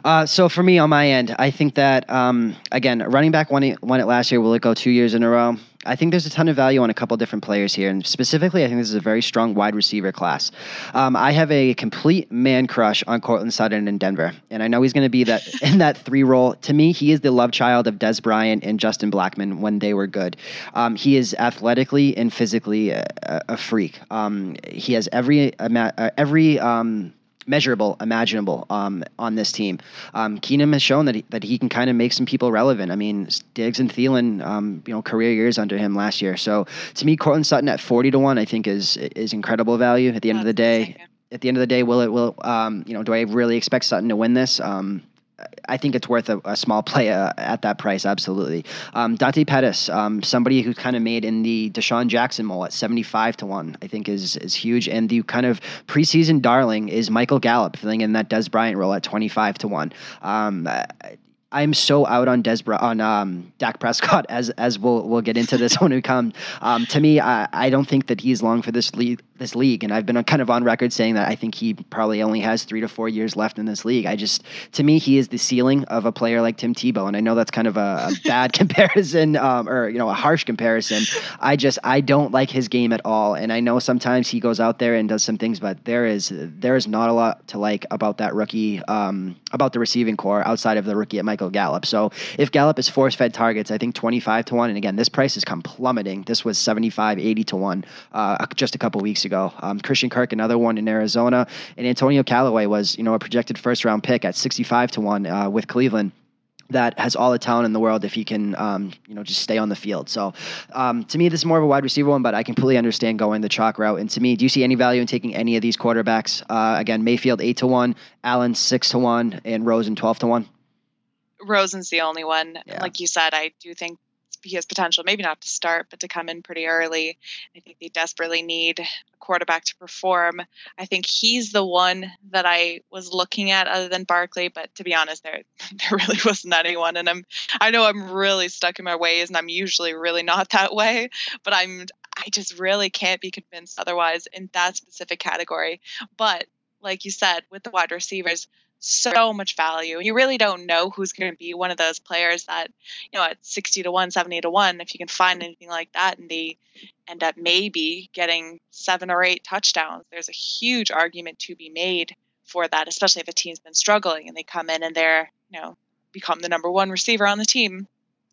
Uh, so for me, on my end, I think that um, again, running back won it, won it last year. Will it go two years in a row? I think there's a ton of value on a couple different players here, and specifically, I think this is a very strong wide receiver class. Um, I have a complete man crush on Courtland Sutton in Denver, and I know he's going to be that (laughs) in that three role. To me, he is the love child of Dez Bryant and Justin Blackmon when they were good. Um, he is athletically and physically a, a freak. Um, he has every uh, every um, measurable imaginable um, on this team. Um, Keenum has shown that he, that he can kind of make some people relevant. I mean, Diggs and Thielen, um, you know, career years under him last year. So to me, Courtland Sutton at forty to one, I think is is incredible value. At the end of the day, at the end of the day, will it will um, you know? Do I really expect Sutton to win this? Um, I think it's worth a, a small play uh, at that price, absolutely. Um, Dante Pettis, um, somebody who kind of made in the DeSean Jackson mold at 75 to 1, I think is is huge. And the kind of preseason darling is Michael Gallup, filling in that Dez Bryant role at 25 to 1. Um, I'm so out on Des on um, Dak Prescott as as we'll we'll get into this (laughs) when we come. Um, to me, I, I don't think that he's long for this league this league, and I've been kind of on record saying that I think he probably only has three to four years left in this league. I just to me he is the ceiling of a player like Tim Tebow, and I know that's kind of a, a (laughs) bad comparison um, or you know a harsh comparison. I just I don't like his game at all, and I know sometimes he goes out there and does some things, but there is there is not a lot to like about that rookie um, about the receiving corps outside of the rookie at Michael Gallup. So if Gallup is force fed targets, I think 25 to 1. And again, this price has come plummeting. This was 75, 80 to 1 uh, just a couple weeks ago. Um, Christian Kirk, another one in Arizona. And Antonio Callaway was, you know, a projected first round pick at 65 to 1 uh, with Cleveland that has all the talent in the world if he can, um, you know, just stay on the field. So, um, to me, this is more of a wide receiver one, but I completely understand going the chalk route. And to me, do you see any value in taking any of these quarterbacks? Uh, again, Mayfield eight to one, Allen six to one, and Rosen twelve to one. Rosen's the only one. Yeah. Like you said, I do think he has potential, maybe not to start, but to come in pretty early. I think they desperately need a quarterback to perform. I think he's the one that I was looking at other than Barkley, but to be honest, there (laughs) there really wasn't anyone. And I'm I know I'm really stuck in my ways and I'm usually really not (laughs) that way, but I'm I just really can't be convinced otherwise in that specific category. But like you said, with the wide receivers, so much value. You really don't know who's going to be one of those players that, you know, at 60 to 1, 70 to 1, if you can find anything like that and they end up maybe getting seven or eight touchdowns, there's a huge argument to be made for that, especially if a team's been struggling and they come in and they're, you know, become the number one receiver on the team.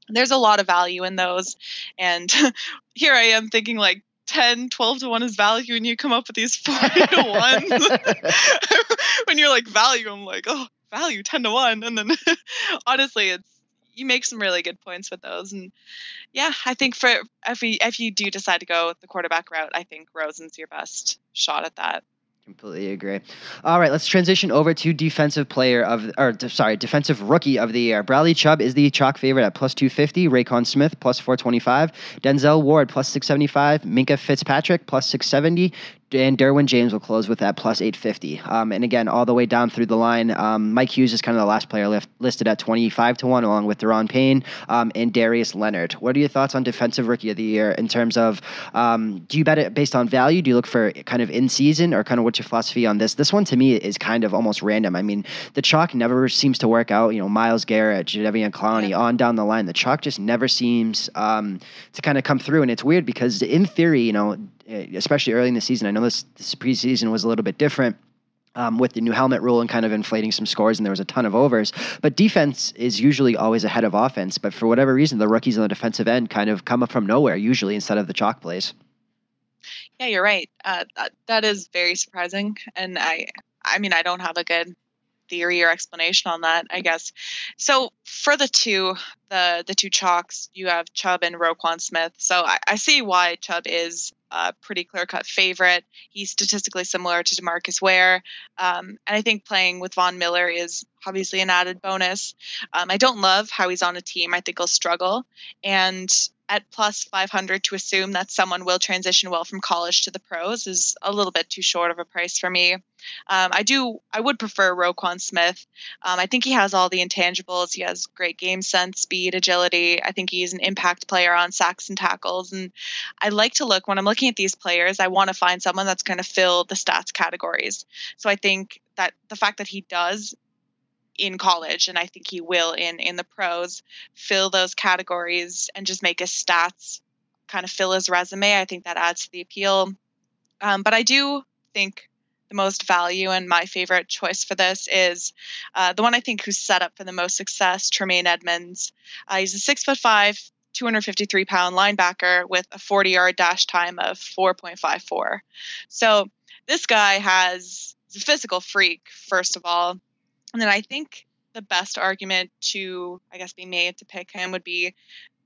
There's a lot of value in those. And (laughs) here I am thinking, like, 10, 12 to 1 is value, and you come up with these (laughs) 40 to 1. (laughs) when you're like value, I'm like, oh, value 10 to 1. And then (laughs) honestly, it's you make some really good points with those. And yeah, I think for if we if you do decide to go the quarterback route, I think Rosen's your best shot at that. Completely agree. All right, let's transition over to defensive player of, or sorry, defensive rookie of the year. Bradley Chubb is the chalk favorite at plus 250. Roquan Smith plus 425. Denzel Ward plus 675. Minkah Fitzpatrick plus 670 and Derwin James will close with that plus 850. Um, and again, all the way down through the line, um, Mike Hughes is kind of the last player lift, listed at 25 to 1, along with Daron Payne um, and Darius Leonard. What are your thoughts on Defensive Rookie of the Year in terms of um, do you bet it based on value? Do you look for kind of in season, or kind of what's your philosophy on this? This one to me is kind of almost random. I mean, the chalk never seems to work out. You know, Myles Garrett, Jadeveon Clowney, yeah. on down the line, the chalk just never seems um, to kind of come through. And it's weird because in theory, you know, especially early in the season. I know this, this preseason was a little bit different. Um, with the new helmet rule and kind of inflating some scores, and there was a ton of overs. But defense is usually always ahead of offense. But for whatever reason, the rookies on the defensive end kind of come up from nowhere usually instead of the chalk plays. Yeah, you're right. Uh, that, that is very surprising, and I, I mean, I don't have a good theory or explanation on that, I guess. So for the two, the the two chalks, you have Chubb and Roquan Smith. So I, I see why Chubb is a pretty clear cut favorite. He's statistically similar to Demarcus Ware. Um, and I think playing with Von Miller is obviously an added bonus. Um, I don't love how he's on a team. I think he'll struggle. And at plus 500 to assume that someone will transition well from college to the pros is a little bit too short of a price for me. Um, I do, I would prefer Roquan Smith. Um, I think he has all the intangibles. He has great game sense, speed, agility. I think he's an impact player on sacks and tackles. And I like to look when I'm looking at these players, I want to find someone that's going to fill the stats categories. So I think that the fact that he does in college, and I think he will in in the pros, fill those categories and just make his stats kind of fill his resume. I think that adds to the appeal. Um, but I do think the most value and my favorite choice for this is uh, the one I think who's set up for the most success, Tremaine Edmunds. Uh, he's a six foot five, 253 pound linebacker with a 40 yard dash time of 4.54. So this guy has a physical freak, first of all. And then I think the best argument to, I guess, be made to pick him would be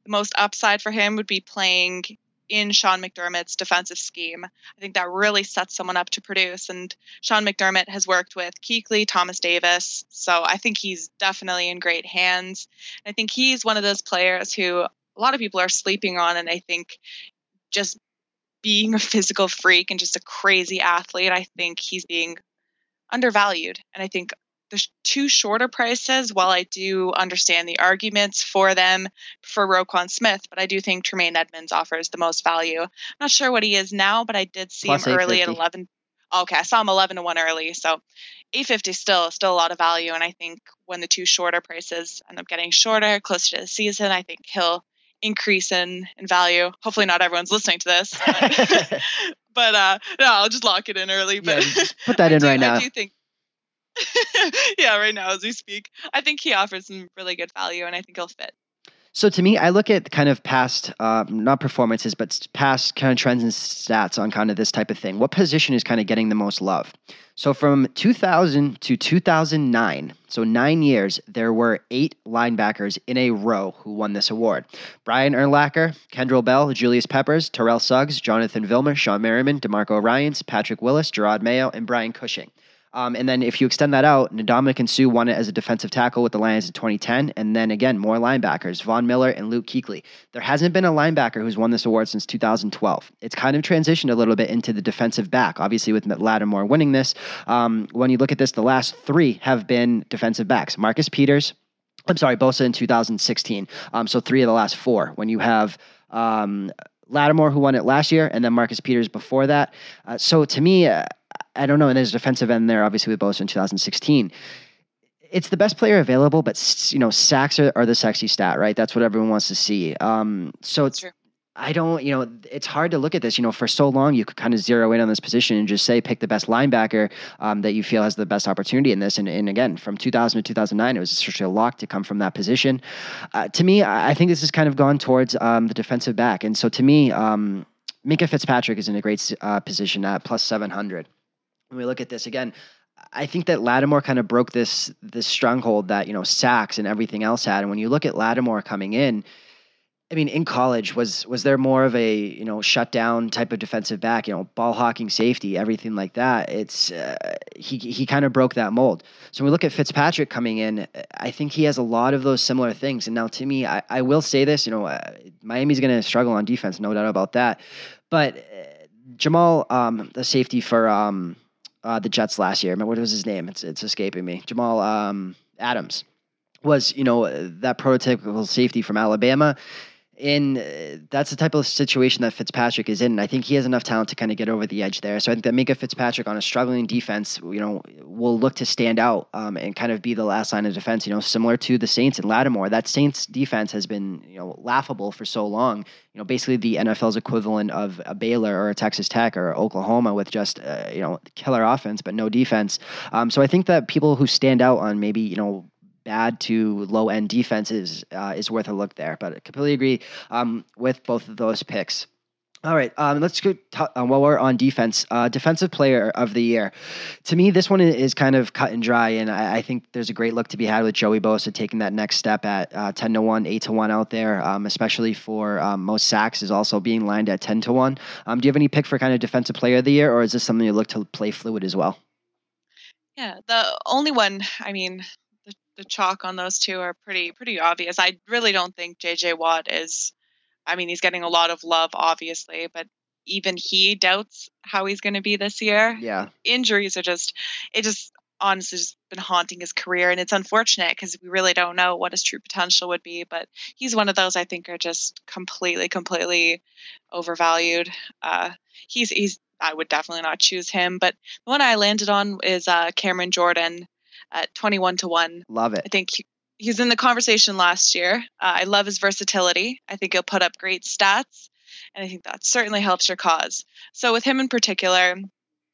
the most upside for him would be playing in Sean McDermott's defensive scheme. I think that really sets someone up to produce. And Sean McDermott has worked with Kuechly, Thomas Davis. So I think he's definitely in great hands. I think he's one of those players who a lot of people are sleeping on. And I think just being a physical freak and just a crazy athlete, I think he's being undervalued. And I think the two shorter prices, while I do understand the arguments for them for Roquan Smith, but I do think Tremaine Edmunds offers the most value. I'm not sure what he is now, but I did see Plus him early at 11. Okay, I saw him 11 to 1 early. So 850 still still a lot of value. And I think when the two shorter prices end up getting shorter, closer to the season, I think he'll increase in, in value. Hopefully not everyone's listening to this. But, (laughs) (laughs) but uh no, I'll just lock it in early. But yeah, put (laughs) that in do, right now. I do think (laughs) yeah, right now as we speak. I think he offers some really good value and I think he'll fit. So to me, I look at kind of past, uh, not performances, but past kind of trends and stats on kind of this type of thing. What position is kind of getting the most love? So from 2000 to 2009, so nine years, there were eight linebackers in a row who won this award. Brian Urlacher, Kendrell Bell, Julius Peppers, Terrell Suggs, Jonathan Vilma, Shawne Merriman, DeMarco Ryans, Patrick Willis, Gerard Mayo, and Brian Cushing. Um, and then if you extend that out, Ndamukong Suh won it as a defensive tackle with the Lions in 2010. And then again, more linebackers, Von Miller and Luke Kuechly. There hasn't been a linebacker who's won this award since 2012. It's kind of transitioned a little bit into the defensive back, obviously with Lattimore winning this. Um, when you look at this, the last three have been defensive backs. Marcus Peters, I'm sorry, Bosa in 2016. Um, so three of the last four. When you have um, Lattimore, who won it last year, and then Marcus Peters before that. Uh, so to me, uh, I don't know. And there's a defensive end there, obviously with Bosa in 2016. It's the best player available, but you know, sacks are, are the sexy stat, right? That's what everyone wants to see. Um, so it's. I don't, you know, it's hard to look at this. You know, for so long, you could kind of zero in on this position and just say pick the best linebacker um, that you feel has the best opportunity in this. And, and again, from 2000 to 2009, it was essentially a lock to come from that position. Uh, to me, I think this has kind of gone towards um, the defensive back. And so to me, um, Fitzpatrick is in a great uh, position at plus 700 when we look at this again, I think that Lattimore kind of broke this this stronghold that you know sacks and everything else had. And when you look at Lattimore coming in, I mean, in college, was was there more of a you know shutdown type of defensive back, you know, ball hawking safety, everything like that? It's uh, he he kind of broke that mold. So when we look at Fitzpatrick coming in, I think he has a lot of those similar things. And now, to me, I, I will say this, you know, uh, Miami's going to struggle on defense, no doubt about that. But uh, Jamal, um, the safety for um, uh, the Jets last year, what was his name? It's it's escaping me. Jamal um, Adams was you know that prototypical safety from Alabama in uh, that's the type of situation that Fitzpatrick is in. I think he has enough talent to kind of get over the edge there. So I think that Minkah Fitzpatrick on a struggling defense, you know, will look to stand out um, and kind of be the last line of defense. You know, similar to the Saints and Lattimore. That Saints defense has been you know laughable for so long. You know, basically the NFL's equivalent of a Baylor or a Texas Tech or Oklahoma with just uh, you know killer offense but no defense. Um, so I think that people who stand out on maybe you know bad to low end defenses uh, is worth a look there. But I completely agree um, with both of those picks. All right, um, let's go. T- uh, while we're on defense, uh, defensive player of the year. To me, this one is kind of cut and dry, and I, I think there's a great look to be had with Joey Bosa taking that next step at uh, ten to one, eight to one out there, um, especially for um, most sacks is also being lined at ten to one. Um, do you have any pick for kind of defensive player of the year, or is this something you look to play fluid as well? Yeah, the only one. I mean, the chalk on those two are pretty pretty obvious. I really don't think JJ Watt is I mean, he's getting a lot of love obviously, but even he doubts how he's going to be this year. Yeah. Injuries are just it just honestly just been haunting his career and it's unfortunate because we really don't know what his true potential would be but he's one of those i think are just completely completely overvalued uh, he's he's i would definitely not choose him but the one i landed on is uh, cameron jordan at 21 to 1. Love it. I think he, he's in the conversation last year. Uh, I love his versatility. I think he'll put up great stats, and I think that certainly helps your cause. So, with him in particular,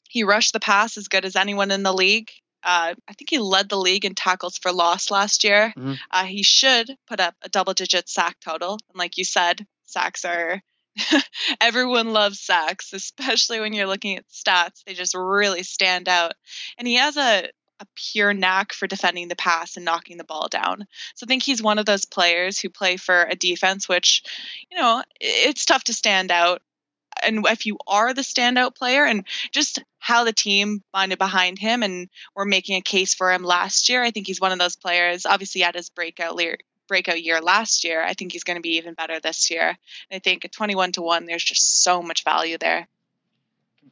he rushed the pass as good as anyone in the league. Uh, I think he led the league in tackles for loss last year. Mm-hmm. Uh, he should put up a double digit sack total. And like you said, sacks are (laughs) everyone loves sacks, especially when you're looking at stats. They just really stand out. And he has a a pure knack for defending the pass and knocking the ball down. So I think he's one of those players who play for a defense, which, you know, it's tough to stand out. And if you are the standout player, and just how the team bonded behind him and were making a case for him last year, I think he's one of those players. Obviously, at his breakout breakout year last year, I think he's going to be even better this year. And I think at 21 to 1, there's just so much value there.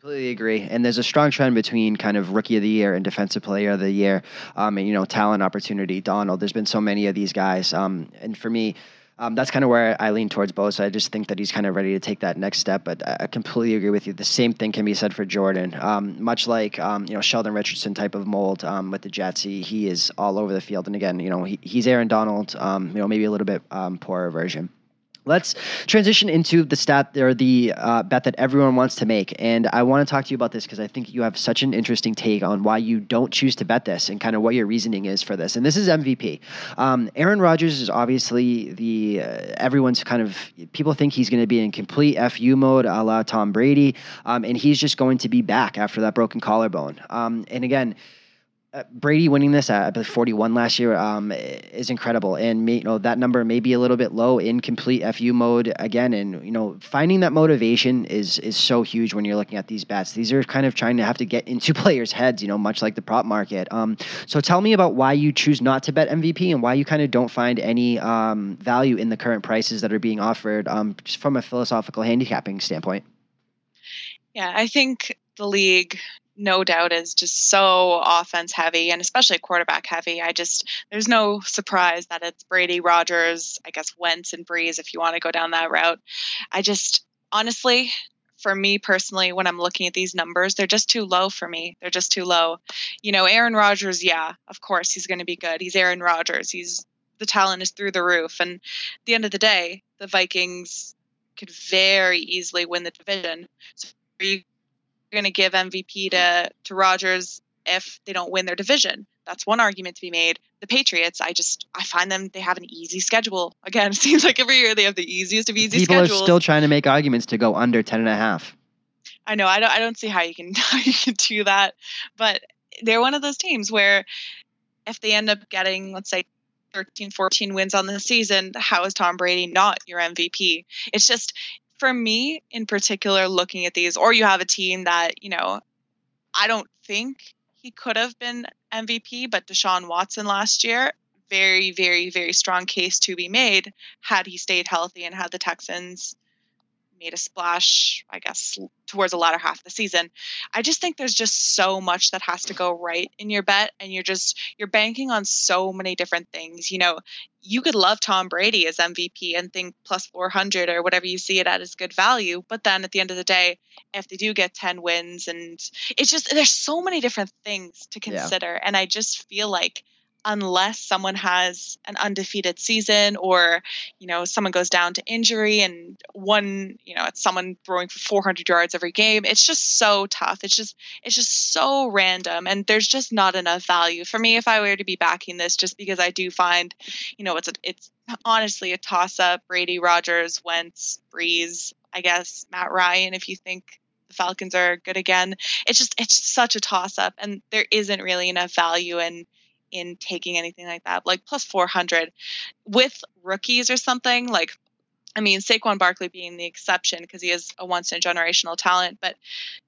Completely agree. And there's a strong trend between kind of rookie of the year and defensive player of the year, um, and you know, talent opportunity. Donald, there's been so many of these guys, um, and for me. Um, that's kind of where I lean towards Bosa. I just think that he's kind of ready to take that next step. But I completely agree with you. The same thing can be said for Jordan. Um, much like um, you know Sheldon Richardson type of mold um, with the Jets, he, he is all over the field. And again, you know he, he's Aaron Donald. Um, you know maybe a little bit um, poorer version. Let's transition into the stat or the uh, bet that everyone wants to make. And I want to talk to you about this because I think you have such an interesting take on why you don't choose to bet this and kind of what your reasoning is for this. And this is MVP. Um, Aaron Rodgers is obviously the uh, everyone's kind of people think he's going to be in complete FU mode a la Tom Brady. Um, and he's just going to be back after that broken collarbone. Um, and again, Brady winning this at 41 last year um, is incredible, and may, you know that number may be a little bit low in complete FU mode again. And you know, finding that motivation is is so huge when you're looking at these bets. These are kind of trying to have to get into (laughs) players' heads, you know, much like the prop market. Um, so tell me about why you choose not to bet MVP and why you kind of don't find any um, value in the current prices that are being offered, um, just from a philosophical handicapping standpoint. Yeah, I think the league no doubt is just so offense heavy and especially quarterback heavy. I just there's no surprise that it's Brady, Rodgers, I guess Wentz and Brees if you want to go down that route. I just honestly for me personally when I'm looking at these numbers, they're just too low for me. They're just too low. You know, Aaron Rodgers, yeah, of course he's going to be good. He's Aaron Rodgers. He's the talent is through the roof and at the end of the day, the Vikings could very easily win the division. So are you going to give MVP to to Rodgers if they don't win their division. That's one argument to be made. The Patriots, I just I find them they have an easy schedule. (laughs) Again, it seems like every year they have the easiest of easy People schedules. are still trying to make arguments to go under 10 and a half. I know. I don't I don't see how you can (laughs) how you can do that. But they're one of those teams where if they end up getting, let's say, 13, 14 wins on the season, how is Tom Brady not your MVP? It's just, for me in particular, looking at these, or you have a team that, you know, I don't think he could have been MVP, but Deshaun Watson last year, very, very, very strong case to be made had he stayed healthy and had the Texans made a splash, I guess, towards the latter half of the season. I just think there's just so much that has to go right in your bet, and you're just you're banking on so many different things. You know, you could love Tom Brady as MVP and think plus 400 or whatever you see it at is good value, but then at the end of the day, if they do get 10 wins, and it's just there's so many different things to consider, yeah. and I just feel like unless someone has an undefeated season or you know someone goes down to injury and one you know it's someone throwing for 400 yards every game. It's just so tough. It's just it's just so random and there's just not enough value. For me if i were to be backing this just because i do find you know it's a, it's honestly a toss up brady Rodgers wentz Brees i guess matt ryan if you think the falcons are good again. It's just it's such a toss up and there isn't really enough value in in taking anything like that, like plus 400 with rookies or something. Like, I mean, Saquon Barkley being the exception because he is a once in a generational talent, but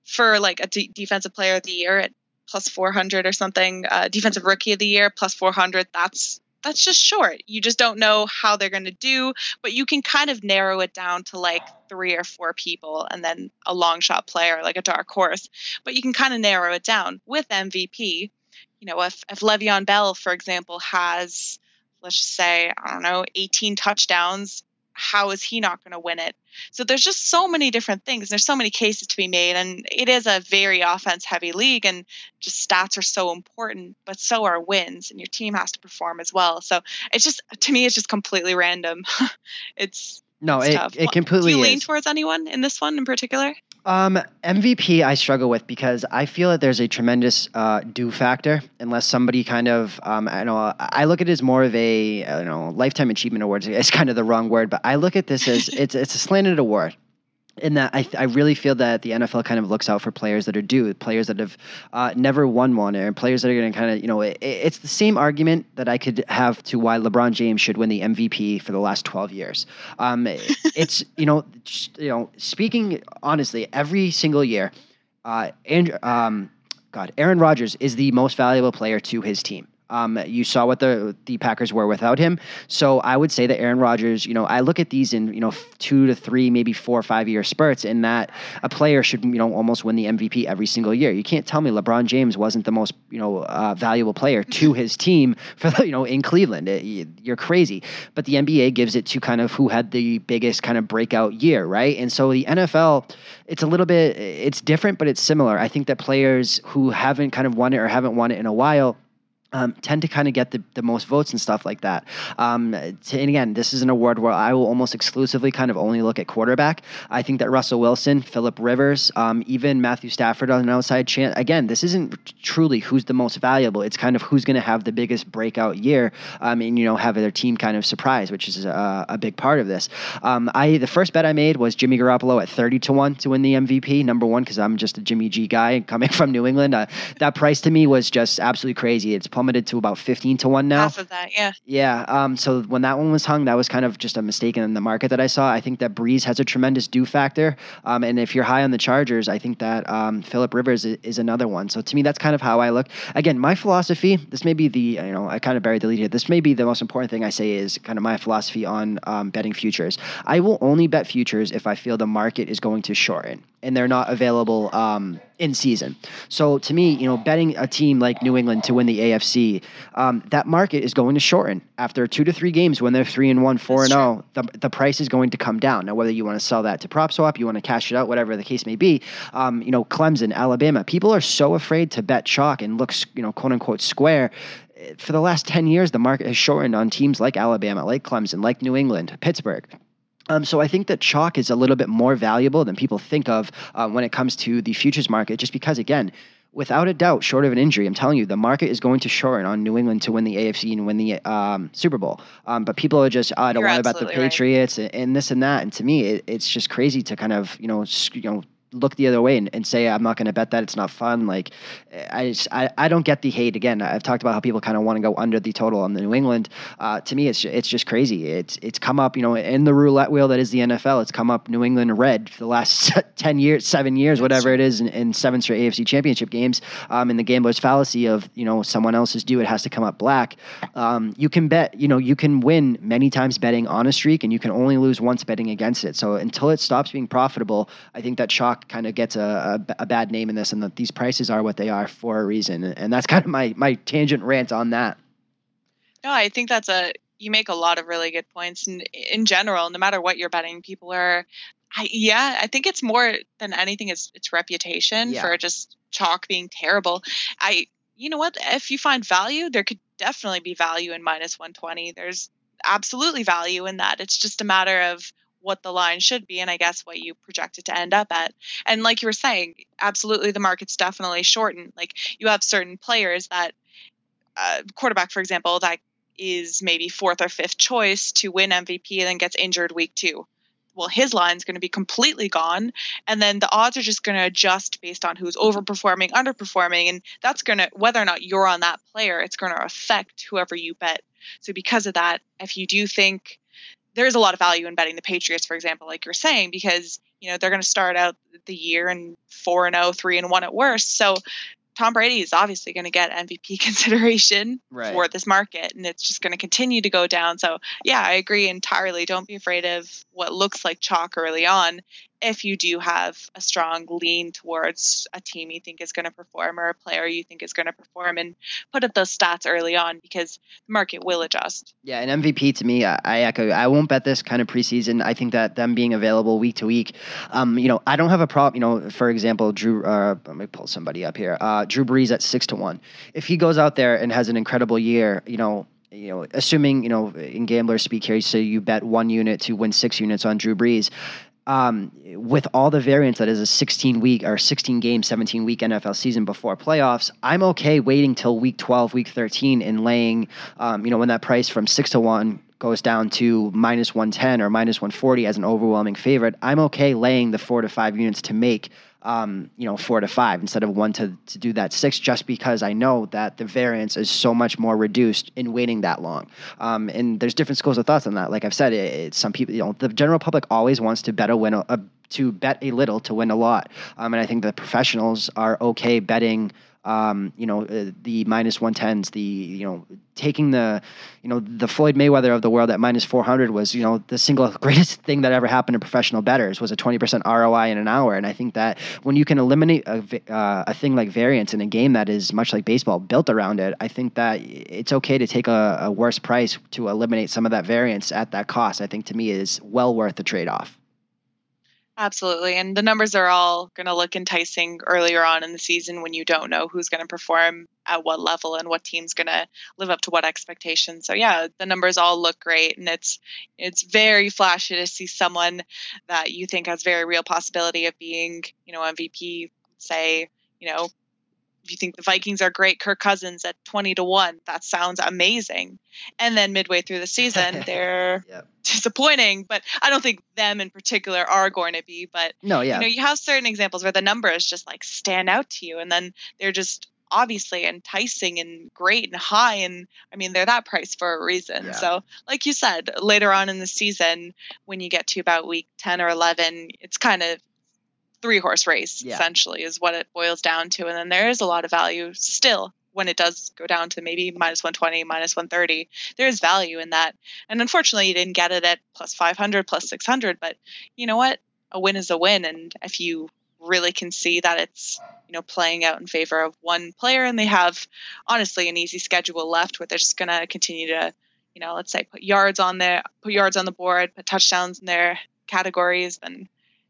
for like a defensive player of the year at plus 400 or something, uh, defensive rookie of the year plus 400, that's that's just short. You just don't know how they're going to do, but you can kind of narrow it down to like three or four people and then a long shot player like a dark horse. But you can kind of narrow it down with MVP you know, if, if Le'Veon Bell, for example, has, let's just say, I don't know, 18 touchdowns, how is he not going to win it? So there's just so many different things. There's so many cases to be made, and it is a very offense heavy league, and just stats are so important, but so are wins, and your team has to perform as well. So it's just, to me, it's just completely random. (laughs) it's no, it's it, tough. it completely. Do you is. lean towards anyone in this one in particular? Um, MVP, I struggle with because I feel that there's a tremendous uh, due factor unless somebody kind of, um, I know, I look at it as more of a, you know, lifetime achievement awards. It's kind of the wrong word, but I look at this as it's it's a slanted award in that I, I really feel that the NFL kind of looks out for players that are due, players that have uh, never won one, and players that are going to kind of, you know, it, it's the same argument that I could have to why LeBron James should win the MVP for the last 12 years. Um, (laughs) it's, you know, just, you know, speaking honestly, every single year, uh, and, um, God, Aaron Rodgers is the most valuable player to his team. Um, you saw what the the Packers were without him. So I would say that Aaron Rodgers, you know, I look at these in you know two to three, maybe four or five year spurts, and that a player should you know almost win the MVP every single year. You can't tell me LeBron James wasn't the most you know uh, valuable player to (laughs) his team for the, you know in Cleveland. It, you're crazy, but the NBA gives it to kind of who had the biggest kind of breakout year, right? And so the NFL, it's a little bit it's different, but it's similar. I think that players who haven't kind of won it or haven't won it in a while um, tend to kind of get the, the most votes and stuff like that. Um, to, and again, this is an award where I will almost exclusively kind of only look at quarterback. I think that Russell Wilson, Philip Rivers, um, even Matthew Stafford on an outside chance. Again, this isn't truly who's the most valuable. It's kind of who's going to have the biggest breakout year, um, and you know have their team kind of surprise, which is a, a big part of this. Um, I the first bet I made was Jimmy Garoppolo at thirty to one to win the MVP. Number one because I'm just a Jimmy G guy coming (laughs) from New England. Uh, that price to me was just absolutely crazy. It's plummeted to about 15 to 1 now. Half of that, yeah. Yeah. Um, so when that one was hung, that was kind of just a mistake in the market that I saw. I think that Brees has a tremendous due factor. Um, and if you're high on the Chargers, I think that um, Philip Rivers is, is, another one. So to me, that's kind of how I look. Again, my philosophy, this may be the, you know, I kind of buried the lead here. This may be the most important thing I say is kind of my philosophy on um, betting futures. I will only bet futures if I feel the market is going to shorten and they're not available um, in season. So to me, you know, betting a team like New England to win the AFC, um, that market is going to shorten after two to three games when they're three and one, four That's and zero. Oh, the the price is going to come down. Now, whether you want to sell that to PropSwap, you want to cash it out, whatever the case may be. Um, you know, Clemson, Alabama, people are so afraid to bet chalk and look, you know, quote unquote square for the last 10 years, the market has shortened on teams like Alabama, like Clemson, like New England, Pittsburgh. Um, so I think that chalk is a little bit more valuable than people think of uh, when it comes to the futures market, just because again, without a doubt, short of an injury, I'm telling you, the market is going to shorten on New England to win the AFC and win the um, Super Bowl. Um, but people are just, oh, I don't want about the Patriots right. and, and, this and that. And to me, it, it's just crazy to kind of, you know, you know, look the other way and, and say I'm not going to bet that it's not fun. Like I, just, I I don't get the hate. Again, I've talked about how people kind of want to go under the total on the New England. Uh, to me, it's it's just crazy. It's it's come up, you know, in the roulette wheel that is the NFL. It's come up New England red for the last (laughs) ten years, seven years, whatever it is, in, in seven straight AFC Championship games. Um, in the gambler's fallacy of you know someone else's due, it has to come up black. Um, you can bet, you know, you can win many times betting on a streak, and you can only lose once betting against it. So until it stops being profitable, I think that chalk kind of gets a, a, a bad name in this, and that these prices are what they are for a reason. And that's kind of my my tangent rant on that. No, I think that's a you make a lot of really good points. And in general, no matter what you're betting, people are I, yeah, I think it's more than anything is its reputation yeah. for just chalk being terrible. I, you know what? If you find value, there could definitely be value in minus 120. There's absolutely value in that. It's just a matter of what the line should be and I guess what you project it to end up at. And like you were saying, absolutely the market's definitely shortened. Like you have certain players that uh, quarterback, for example, that is maybe fourth or fifth choice to win MVP and then gets injured week two well, his line's going to be completely gone. And then the odds are just going to adjust based on who's overperforming, underperforming. And that's going to, whether or not you're on that player, it's going to affect whoever you bet. So, because of that, if you do think there's a lot of value in betting the Patriots, for example, like you're saying, because you know they're going to start out the year and four and 0, 3 and one at worst. So Tom Brady is obviously going to get MVP (laughs) consideration right. for this market, and it's just going to continue to go down. So, yeah, I agree entirely. Don't be afraid of what looks like chalk early on if you do have a strong lean towards a team you think is going to perform or a player you think is going to perform and put up those stats early on because the market will adjust. Yeah, an MVP to me, I, I echo. I won't bet this kind of preseason. I think that them being available week to week, um, you know, I don't have a problem. You know, for example, Drew. Uh, let me pull somebody up here. Uh, Drew Brees at six to one. If he goes out there and has an incredible year, you know, you know, assuming you know in gambler speak here, so you bet one unit to win six units on Drew Brees um, with all the variance that is a 16 week or 16 game, 17 week NFL season before playoffs, I'm okay waiting till week 12, week 13, and laying, um, you know, when that price from six to one goes down to minus 110 or minus 140 as an overwhelming favorite. I'm okay laying the four to five units to make um, you know, four to five instead of one to, to do that six, just because I know that the variance is so much more reduced in waiting that long. Um, and there's different schools of thoughts on that. Like I've said, it, some people, you know, the general public always wants to bet a win, a, to bet a little to win a lot. Um, and I think the professionals are okay betting um, you know, uh, the minus 110s, the, you know, taking the, you know, the Floyd Mayweather of the world at minus 400 was, you know, the single (laughs) greatest thing that ever happened to professional bettors was a 20% ROI in an hour. And I think that when you can eliminate a, uh, a thing like variance in a game that is much like baseball built around it, I think that it's okay to take a, a worse price to eliminate some of that variance at that cost. I think to me is well worth the trade off. Absolutely. And the numbers are all going to look enticing earlier on in the season when you don't know who's going to perform at what level and what team's going to live up to what expectations. So yeah, the numbers all look great and it's it's very flashy to see someone that you think has very real possibility of being, you know, MVP say, you know, if you think the Vikings are great, Kirk Cousins at 20 to 1, that sounds amazing. And then midway through the season, (laughs) they're yep. disappointing, but I don't think them in particular are going to be. But no, yeah. you know, you have certain examples where the numbers just like stand out to you, and then they're just obviously enticing and great and high and i mean they're that price for a reason yeah. so like you said later on in the season when you get to about week 10 or 11 it's kind of three horse race yeah. essentially is what it boils down to. And then there is a lot of value still when it does go down to maybe minus 120 minus 130 there is value in that. And unfortunately you didn't get it at plus 500 plus 600 but you know what? A win is a win. And if you really can see that it's you know playing out in favor of one player and they have honestly an easy schedule left where they're just going to continue to you know let's say put yards on there put yards on the board put touchdowns in their categories then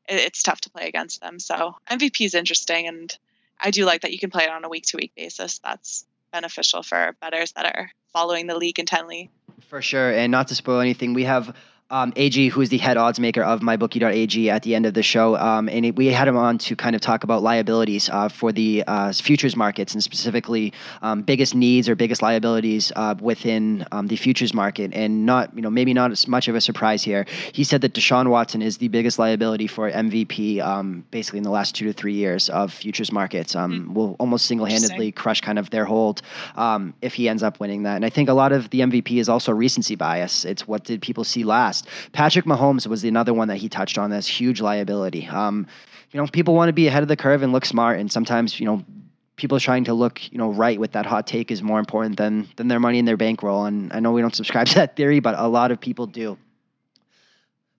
it's tough to play against them. So MVP is interesting, and I do like that you can play it on a week to week basis. That's beneficial for bettors that are following the league intently. For sure, and not to spoil anything, we have um, AG, who is the head odds maker of mybookie.ag, at the end of the show, um, and it, we had him on to kind of talk about liabilities uh, for the uh, futures markets and specifically um, biggest needs or biggest liabilities uh, within um, the futures market. And not, you know, maybe not as much of a surprise here. He said that Deshaun Watson is the biggest liability for MVP, um, basically in the last two to three years of futures markets. Mm-hmm. Will almost single-handedly crush kind of their hold if he ends up winning that. And I think a lot of the MVP is also recency bias. It's what did people see last past. Patrick Mahomes was another one that he touched on that's huge liability. Um, you know, people want to be ahead of the curve and look smart, and sometimes you know people trying to look you know right with that hot take is more important than than their money in their bankroll. And I know we don't subscribe (laughs) to that theory, but a lot of people do.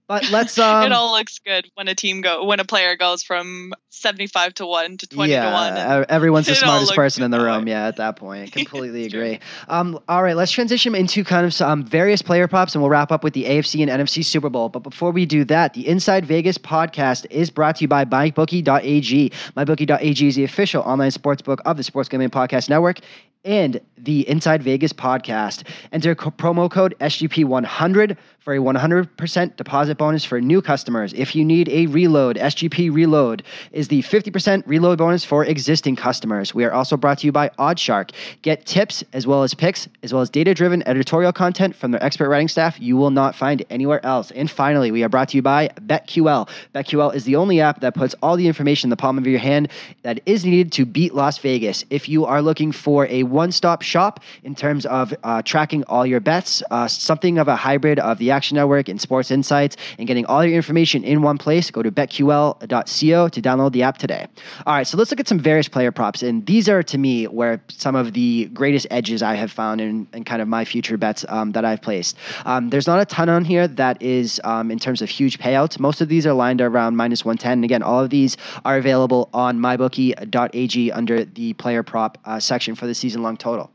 But (laughs) let's. Um, it all looks good when a team go when a player goes from seventy-five to one to twenty yeah, to one. Yeah, everyone's (laughs) the smartest person in the room. Way. Yeah, at that point, (laughs) completely agree. Um, all right, let's transition into kind of some various player props, and we'll wrap up with the AFC and NFC Super Bowl. But before we do that, the Inside Vegas podcast is brought to you by MyBookie.ag. MyBookie.ag is the official online sports book of the Sports Gambling Podcast Network and the Inside Vegas podcast. Enter co- promo code SGP100 for a 100% deposit bonus for new customers. If you need a reload, SGP Reload is the 50% reload bonus for existing customers. We are also brought to you by OddsShark. Get tips as well as picks, as well as data driven editorial content from their expert writing staff you will not find anywhere else. And finally, we are brought to you by BetQL. BetQL is the only app that puts all the information in the palm of your hand that is needed to beat Las Vegas. If you are looking for a one stop shop in terms of uh, tracking all your bets, uh, something of a hybrid of the Action Network and Sports Insights, and getting all your information in one place, go to betql.co to download the app today. All right, so let's look at some various player props. And these are, to me, where some of the greatest edges I have found in, in kind of my future bets um, that I've placed. Um, there's not a ton on here that is um, in terms of huge payouts. Most of these are lined around minus 110. And again, all of these are available on mybookie.ag under the player prop uh, section for the season long total.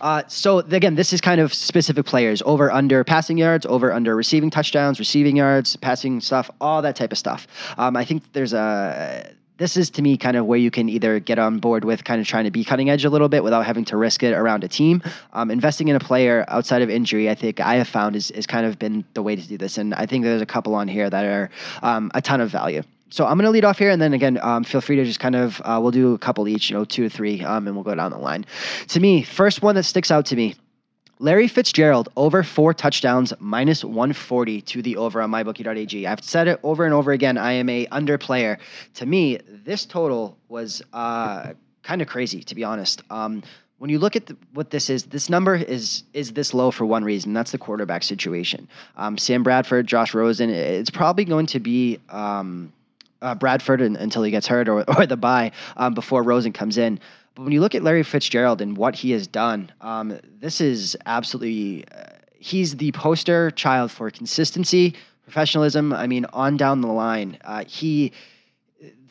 Uh, so again, this is kind of specific players over under passing yards, over under receiving touchdowns, receiving yards, passing stuff, all that type of stuff. Um, I think there's a this is to me kind of where you can either get on board with kind of trying to be cutting edge a little bit without having to risk it around a team. Um, investing in a player outside of injury, I think I have found is, is kind of been the way to do this. And I think there's a couple on here that are um, a ton of value so I'm going to lead off here, and then again, um, feel free to just kind of uh, we'll do a couple each, you know, two or three, um, and we'll go down the line. To me, first one that sticks out to me. Larry Fitzgerald over four touchdowns minus 140 to the over on mybookie.ag. I've said it over and over again. I am a under player. To me, this total was uh, kind of crazy, to be honest. Um, when you look at the, what this is, this number is is this low for one reason. That's the quarterback situation. Um, Sam Bradford, Josh Rosen. It's probably going to be. Um, uh, Bradford until he gets hurt or, (laughs) or the bye um, before Rosen comes in. But when you look at Larry Fitzgerald and what he has done, um, this is absolutely. Uh, he's the poster child for consistency, professionalism. I mean, on down the line, uh, he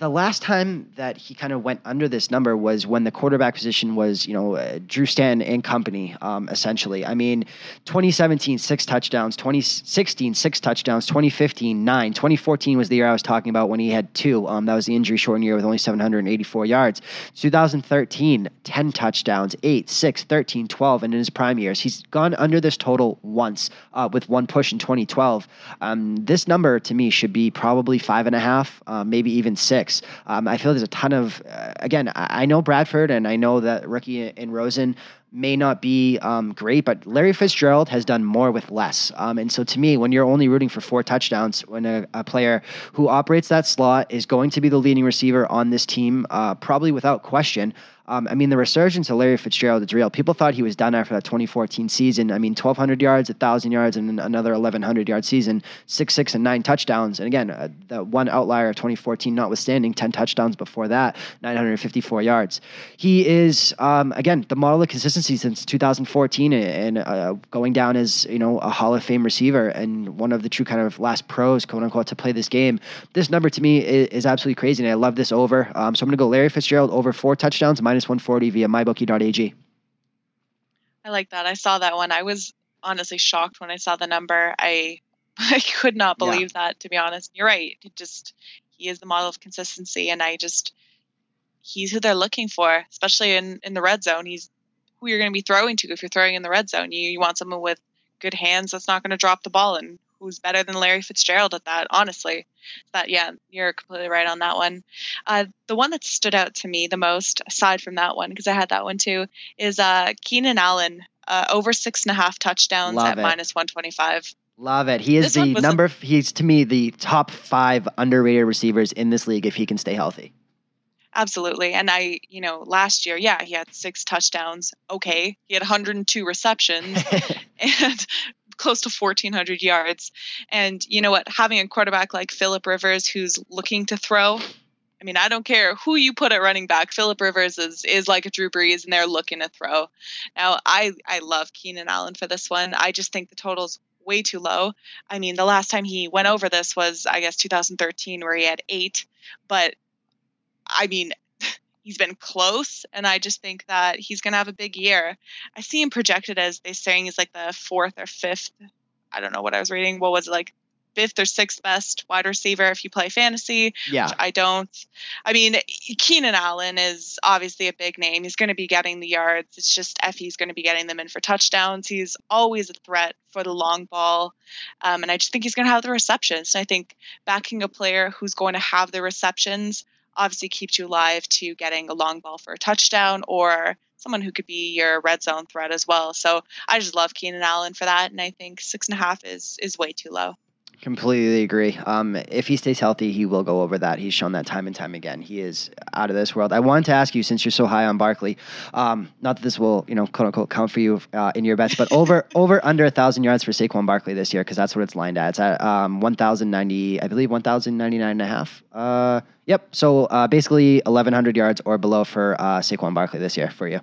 the last time that he kind of went under this number was when the quarterback position was, you know, uh, Drew Stanton and company, um, essentially. I mean, 2017, six touchdowns, 2016, six touchdowns, 2015, nine. 2014 was the year I was talking about when he had two. Um, that was the injury shortened year with only 784 yards. 2013, 10 touchdowns, eight, six, 13, 12. And in his prime years, he's gone under this total once uh, with one push in 2012. Um, this number to me should be probably five and a half, uh, maybe even six. Um, I feel there's a ton of, uh, again, I, I, know Bradford and I know that rookie in Rosen may not be um, great, but Larry Fitzgerald has done more with less. Um, and so to me, when you're only rooting for four touchdowns, when a, a, player who operates that slot is going to be the leading receiver on this team, uh, probably without question, um, I mean, the resurgence of Larry Fitzgerald is real. People thought he was done after that 2014 season. I mean, 1,200 yards, 1,000 yards, and another 1,100 yard season, six, six, and nine touchdowns. And again, uh, the one outlier of 2014 notwithstanding, 10 touchdowns before that, 954 yards. He is, um, again, the model of consistency since 2014 and uh, going down as, you know, a Hall of Fame receiver and one of the true kind of last pros, quote unquote, to play this game. This number to me is, is absolutely crazy, and I love this over. Um, so I'm going to go Larry Fitzgerald over four touchdowns. My minus 140 via mybookie.ag. I like that. I saw that one. I was honestly shocked when I saw the number. I (laughs) I could not believe yeah. that to be honest. You're right. It just he is the model of consistency and I just he's who they're looking for, especially in in the red zone. He's who you're going to be throwing to if you're throwing in the red zone. You you want someone with good hands that's not going to drop the ball and who's better than Larry Fitzgerald at that, honestly. That yeah, you're completely right on that one. Uh, the one that stood out to me the most, aside from that one, because I had that one too, is uh, Keenan Allen uh, over six and a half touchdowns Love at it. minus one twenty five. Love it. He is This the number. he's to me the top five underrated receivers in this league if he can stay healthy. Absolutely. And I, you know, last year, yeah, he had six touchdowns. Okay. He had 102 receptions (laughs) and close to 1,400 yards. And you know what? Having a quarterback like Philip Rivers who's looking to throw, I mean, I don't care who you put at running back. Philip Rivers is is like a Drew Brees, and they're looking to throw. Now, I I love Keenan Allen for this one. I just think the total's way too low. I mean, the last time he went over this was, I guess, 2013, where he had eight. But I mean, he's been close, and I just think that he's going to have a big year. I see him projected as they're saying he's like the fourth or fifth. I don't know what I was reading. What was it like? Fifth or sixth best wide receiver if you play fantasy. yeah, which I don't. I mean, Keenan Allen is obviously a big name. He's going to be getting the yards. It's just Effie's going to be getting them in for touchdowns. He's always a threat for the long ball. Um, and I just think he's going to have the receptions. And I think backing a player who's going to have the receptions obviously keeps you alive to getting a long ball for a touchdown or someone who could be your red zone threat as well. So I just love Keenan Allen for that. And I think six and a half is is way too low. completely agree. Um, if he stays healthy, he will go over that. He's shown that time and time again. He is out of this world. I wanted to ask you, since you're so high on Barkley, um, not that this will, you know, quote unquote, count for you uh, in your bets, but over (laughs) over under a thousand yards for Saquon Barkley this year because that's what it's lined at. It's at um, one thousand ninety, I believe, one thousand ninety nine and a half. Uh, yep. So uh, basically, eleven hundred yards or below for uh, Saquon Barkley this year for you.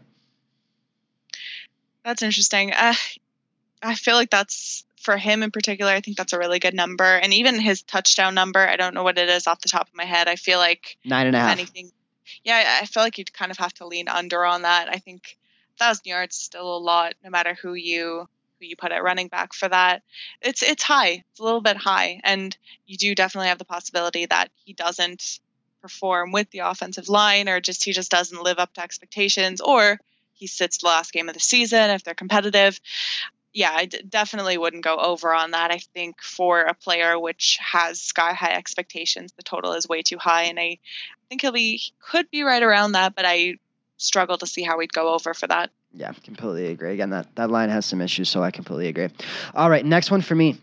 That's interesting. Uh, I feel like that's for him in particular. I think that's a really good number, and even his touchdown number. I don't know what it is off the top of my head. I feel like Nine and a half. anything, yeah, I- I feel like you'd kind of have to lean under on that. I think thousand yards is still a lot, no matter who you who you put at running back for that. It's it's high. It's a little bit high, and you do definitely have the possibility that he doesn't perform with the offensive line, or just he just doesn't live up to expectations, or he sits the last game of the season if they're competitive. Yeah, I d- definitely wouldn't go over on that. I think for a player which has sky high expectations, the total is way too high, and I think he'll be he could be right around that, but I struggle to see how we'd go over for that. Yeah, completely agree. Again, that, that line has some issues, so I completely agree. All right, next one for me.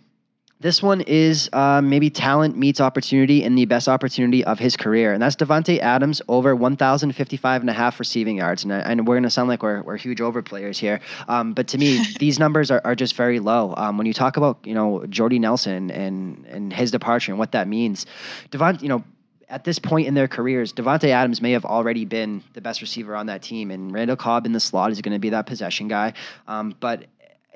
This one is uh, maybe talent meets opportunity in the best opportunity of his career, and that's Davante Adams over 1,055 and a half receiving yards. And, I- and we're going to sound like we're, we're huge over players here, um, but to me, (laughs) these numbers are, are just very low. Um, when you talk about you know Jordy Nelson and and his departure and what that means, Davante, you know at this point in their careers, Davante Adams may have already been the best receiver on that team, and Randall Cobb in the slot is going to be that possession guy. Um, but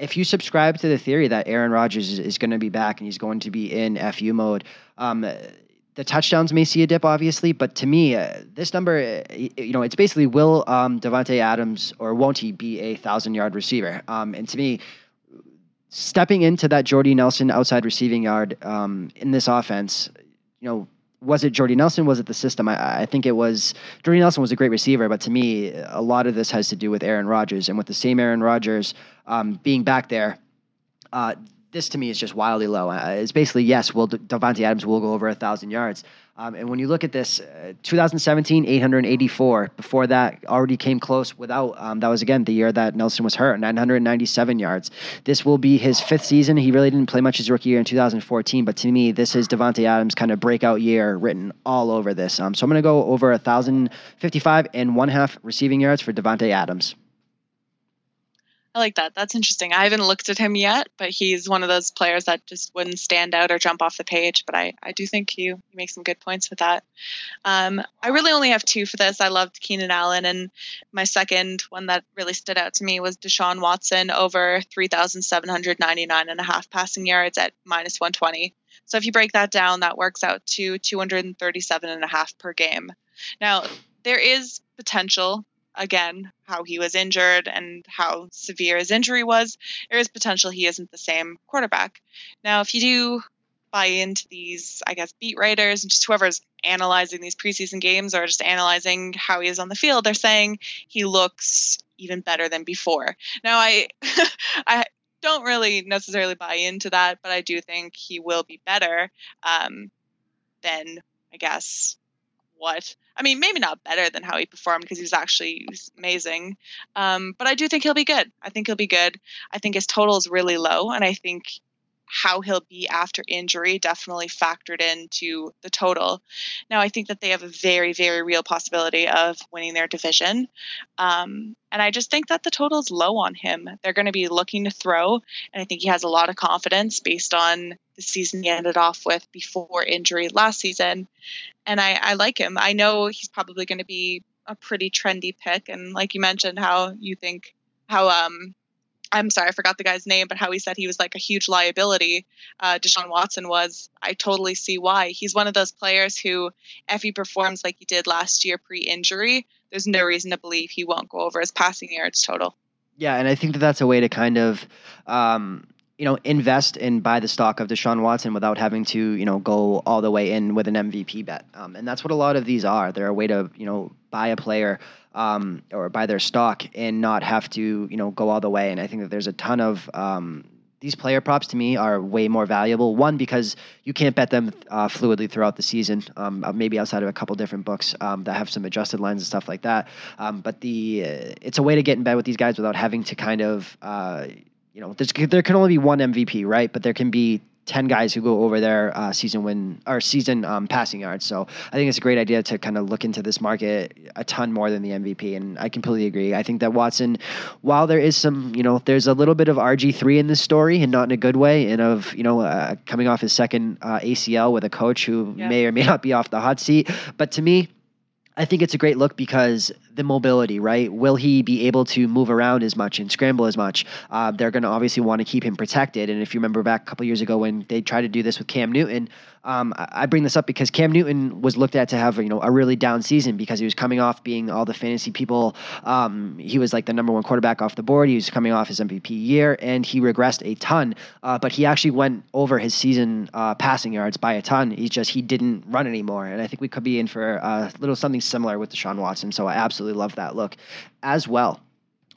if you subscribe to the theory that Aaron Rodgers is, is going to be back and he's going to be in FU mode, um, the touchdowns may see a dip, obviously. But to me, uh, this number, uh, you know, it's basically will um, Davante Adams or won't he be a thousand yard receiver? Um, and to me, stepping into that Jordy Nelson outside receiving yard um, in this offense, you know, was it Jordy Nelson? Was it the system? I, I think it was. Jordy Nelson was a great receiver, but to me, a lot of this has to do with Aaron Rodgers, and with the same Aaron Rodgers um, being back there. Uh, this to me is just wildly low. Uh, it's basically yes, will Davante Adams will go over a thousand yards. Um, and when you look at this, uh, 2017, 884. Before that, already came close without. Um, that was again the year that Nelson was hurt, 997 yards. This will be his fifth season. He really didn't play much his rookie year in 2014, but to me, this is Davante Adams' kind of breakout year written all over this. Um, so I'm going to go over 1,055 and one half receiving yards for Davante Adams. I like that. That's interesting. I haven't looked at him yet, but he's one of those players that just wouldn't stand out or jump off the page. But I, I do think you, you make some good points with that. Um, I really only have two for this. I loved Keenan Allen, and my second one that really stood out to me was Deshaun Watson over 3,799 and a half passing yards at minus 120. So if you break that down, that works out to 237 and a half per game. Now, there is potential again how he was injured and how severe his injury was there is potential he isn't the same quarterback. Now if you do buy into these i guess beat writers and just whoever's analyzing these preseason games or just analyzing how he is on the field they're saying he looks even better than before. Now i (laughs) i don't really necessarily buy into that, but I do think he will be better um, than I guess what I mean, maybe not better than how he performed because he was actually amazing. Um, but I do think he'll be good. I think he'll be good. I think his total is really low, and I think how he'll be after injury definitely factored into the total. Now, I think that they have a very, very real possibility of winning their division. Um, and I just think that the total is low on him. They're going to be looking to throw, and I think he has a lot of confidence based on the season he ended off with before injury last season. And I, I like him. I know he's probably going to be a pretty trendy pick. And like you mentioned, how you think how um I'm sorry, I forgot the guy's name, but how he said he was like a huge liability. Uh, Deshaun Watson was. I totally see why. He's one of those players who, if he performs like he did last year pre injury, there's no reason to believe he won't go over his passing yards total. Yeah, and I think that that's a way to kind of, um, you know, invest and buy the stock of Deshaun Watson without having to, you know, go all the way in with an MVP bet. Um, and that's what a lot of these are. They're a way to, you know, buy a player um, or buy their stock and not have to, you know, go all the way. And I think that there's a ton of um, these player props to me are way more valuable. One because you can't bet them uh, fluidly throughout the season, um, uh, maybe outside of a couple different books um, that have some adjusted lines and stuff like that. Um, but the uh, it's a way to get in bed with these guys without having to kind of. Uh, you know, there can only be one MVP, right? But there can be 10 guys who go over their uh, season win or season um, passing yards. So I think it's a great idea to kind of look into this market a ton more than the MVP. And I completely agree. I think that Watson, while there is some, you know, there's a little bit of RG3 in this story and not in a good way, and of, you know, uh, coming off his second uh, ACL with a coach who yeah. may or may not be off the hot seat. But to me, I think it's a great look because the mobility, right? Will he be able to move around as much and scramble as much? Uh, they're going to obviously want to keep him protected. And if you remember back a couple years ago when they tried to do this with Cam Newton, um, I bring this up because Cam Newton was looked at to have you know a really down season because he was coming off being all the fantasy people. Um, he was like the number one quarterback off the board. He was coming off his MVP year, and he regressed a ton. Uh, but he actually went over his season uh, passing yards by a ton. He just he didn't run anymore, and I think we could be in for a little something similar with Deshaun Watson. So I absolutely love that look as well.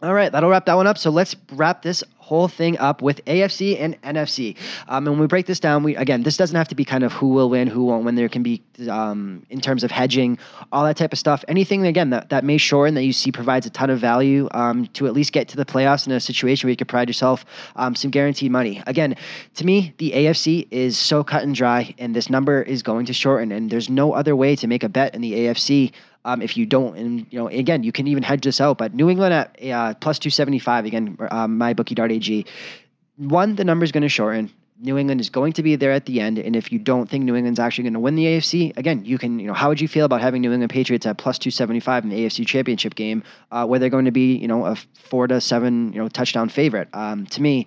All right, that'll wrap that one up. So let's wrap this whole thing up with AFC and NFC. Um, and when we break this down, we again, this doesn't have to be kind of who will win, who won't win. There can be um, in terms of hedging, all that type of stuff. Anything again that, that may shorten that you see provides a ton of value um, to at least get to the playoffs in a situation where you could pride yourself um, some guaranteed money. Again, to me, the AFC is so cut and dry, and this number is going to shorten. And there's no other way to make a bet in the AFC um, if you don't, and you know, again, you can even hedge this out. But New England at uh, plus two seventy five again, um, my bookie AG. One, the number is going to shorten. New England is going to be there at the end, and if you don't think New England's actually going to win the AFC, again, you can, you know, how would you feel about having New England Patriots at plus two seventy five in the AFC Championship game, uh, where they're going to be, you know, a four to seven, you know, touchdown favorite? Um, to me,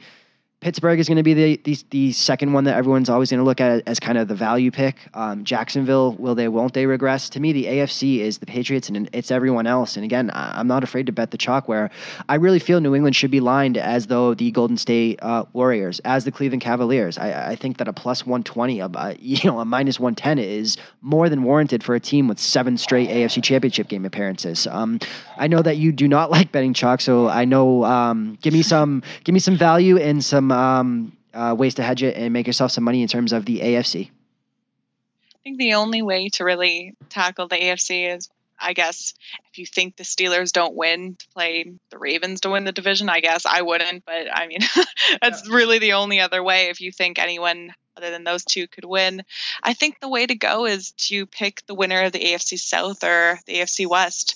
Pittsburgh is going to be the, the, the second one that everyone's always going to look at as kind of the value pick. Um, Jacksonville, will they, won't they regress? To me, the AFC is the Patriots and it's everyone else. And again, I'm not afraid to bet the chalk where I really feel New England should be lined as though the Golden State uh, Warriors, as the Cleveland Cavaliers. I, I think that a plus 120, uh, (laughs) you know, a minus 110 is more than warranted for a team with seven straight AFC Championship game appearances. Um, I know that you do not (laughs) like betting chalk, so I know. Um, give me some, give me some value and some some um, uh, ways to hedge it and make yourself some money in terms of the AFC? I think the only way to really tackle the AFC is, I guess, if you think the Steelers don't win, to play the Ravens to win the division. I guess I wouldn't, but I mean, (laughs) that's yeah. really the only other way. If you think anyone other than those two could win, I think the way to go is to pick the winner of the AFC South or the AFC West.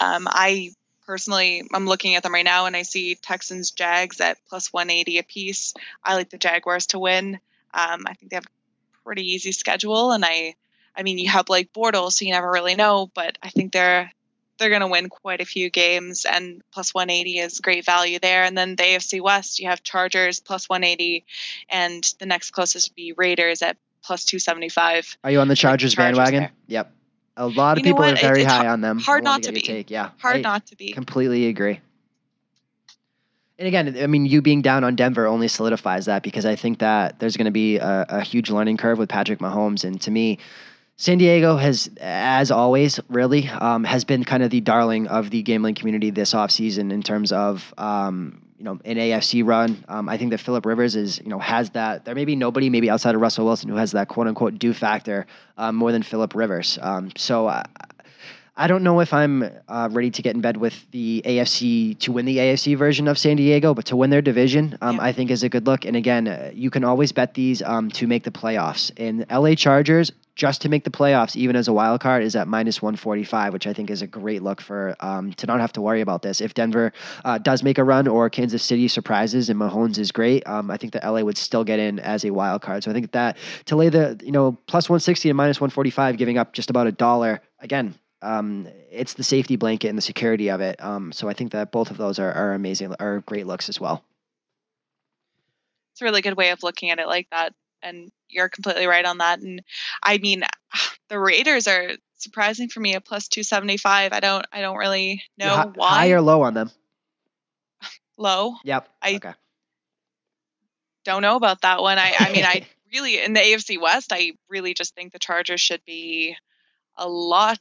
Um, I personally, I'm looking at them right now and I see Texans Jags at plus 180 apiece. I like the Jaguars to win. Um, I think they have a pretty easy schedule, and I, I mean, you have Blake Bortles, so you never really know, but I think they're they're going to win quite a few games, and plus 180 is great value there. And then the AFC West, you have Chargers plus 180, and the next closest would be Raiders at plus 275. Are you on the Chargers, Chargers bandwagon? There. Yep. A lot of you people are very it's high on them. Hard not to, to be. Take. Yeah. Hard I not to be. Completely agree. And again, I mean, you being down on Denver only solidifies that because I think that there's going to be a, a, huge learning curve with Patrick Mahomes. And to me, San Diego has, as always, really um, has been kind of the darling of the gambling community this offseason in terms of um, you know an AFC run. Um, I think that Philip Rivers is you know has that. There may be nobody maybe outside of Russell Wilson who has that quote unquote due factor um, more than Philip Rivers. Um, so. I, I don't know if I'm uh, ready to get in bed with the AFC to win the AFC version of San Diego, but to win their division, um, yeah. I think is a good look. And again, uh, you can always bet these um, to make the playoffs. And LA Chargers, just to make the playoffs, even as a wild card, is at minus 145, which I think is a great look for um, to not have to worry about this. If Denver uh, does make a run or Kansas City surprises and Mahomes is great, um, I think that LA would still get in as a wild card. So I think that to lay the you know plus 160 and minus 145, giving up just about a dollar again. Um, it's the safety blanket and the security of it. Um, so I think that both of those are, are amazing, are great looks as well. It's a really good way of looking at it like that and you're completely right on that. And I mean, (sighs) the Raiders are surprising for me at plus 275. I don't I don't really know high, why. High or low on them? (sighs) Low. Yep. I okay. don't know about that one. I I mean, I (laughs) really in the AFC West, I really just think the Chargers should be a lot,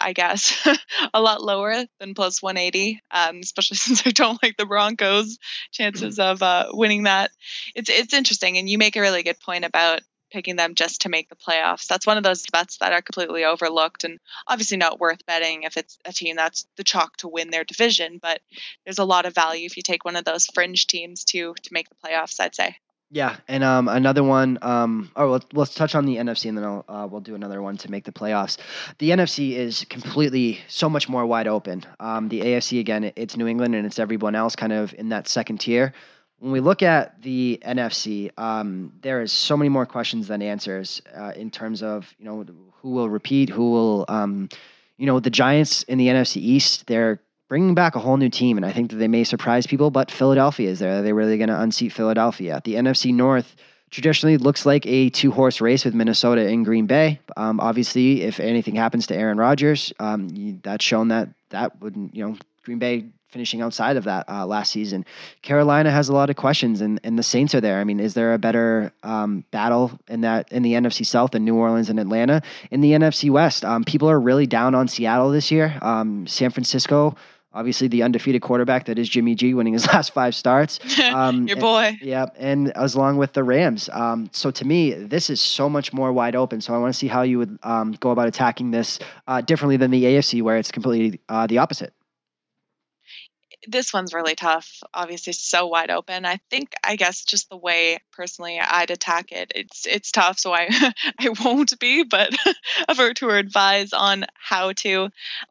I guess, (laughs) a lot lower than plus 180, um, especially (laughs) since I don't like the Broncos' chances of uh, winning that. It's it's interesting, and you make a really good point about picking them just to make the playoffs. That's one of those bets that are completely overlooked and obviously not worth betting if it's a team that's the chalk to win their division. But there's a lot of value if you take one of those fringe teams to to make the playoffs. I'd say. Yeah, and um, another one. Um, oh, let's, let's touch on the NFC, and then I'll, uh, we'll do another one to make the playoffs. The NFC is completely so much more wide open. Um, the AFC again, it's New England, and it's everyone else kind of in that second tier. When we look at the NFC, um, there is so many more questions than answers uh, in terms of you know who will repeat, who will. Um, you know the Giants in the NFC East, they're bringing back a whole new team, and I think that they may surprise people. But Philadelphia is there. Are they really going to unseat Philadelphia? The NFC North traditionally looks like a two horse race with Minnesota and Green Bay. Um, obviously, if anything happens to Aaron Rodgers, um, that's shown that that wouldn't, you know, Green Bay finishing outside of that uh, last season. Carolina has a lot of questions, and, and the Saints are there. I mean, is there a better um, battle in that in the NFC South than New Orleans and Atlanta? In the NFC West, um, people are really down on Seattle this year. Um, San Francisco obviously the undefeated quarterback that is Jimmy G, winning his (laughs) last five starts. (laughs) Um, Your boy. And, yeah, and as along with the Rams. Um, so to me, this is so much more wide open. So I want to see how you would um, go about attacking this uh, differently than the AFC, where it's completely uh, the opposite this one's really tough. Obviously, so wide open. I think, I guess, just the way personally I'd attack it, it's it's tough. So I (laughs) I won't be, but I to advise on how to,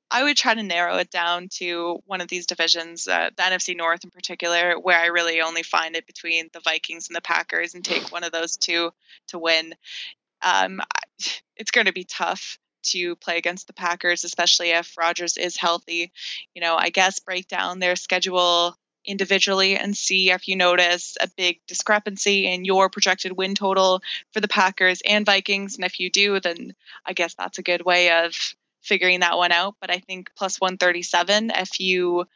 I would try to narrow it down to one of these divisions, uh, the NFC North in particular, where I really only find it between the Vikings and the Packers, and take one of those two to win. Um, (sighs) it's going to be tough to play against the Packers, especially if Rodgers is healthy. You know, I guess break down their schedule individually and see if you notice a big discrepancy in your projected win total for the Packers and Vikings. And if you do, then I guess that's a good way of figuring that one out. But I think plus 137, if you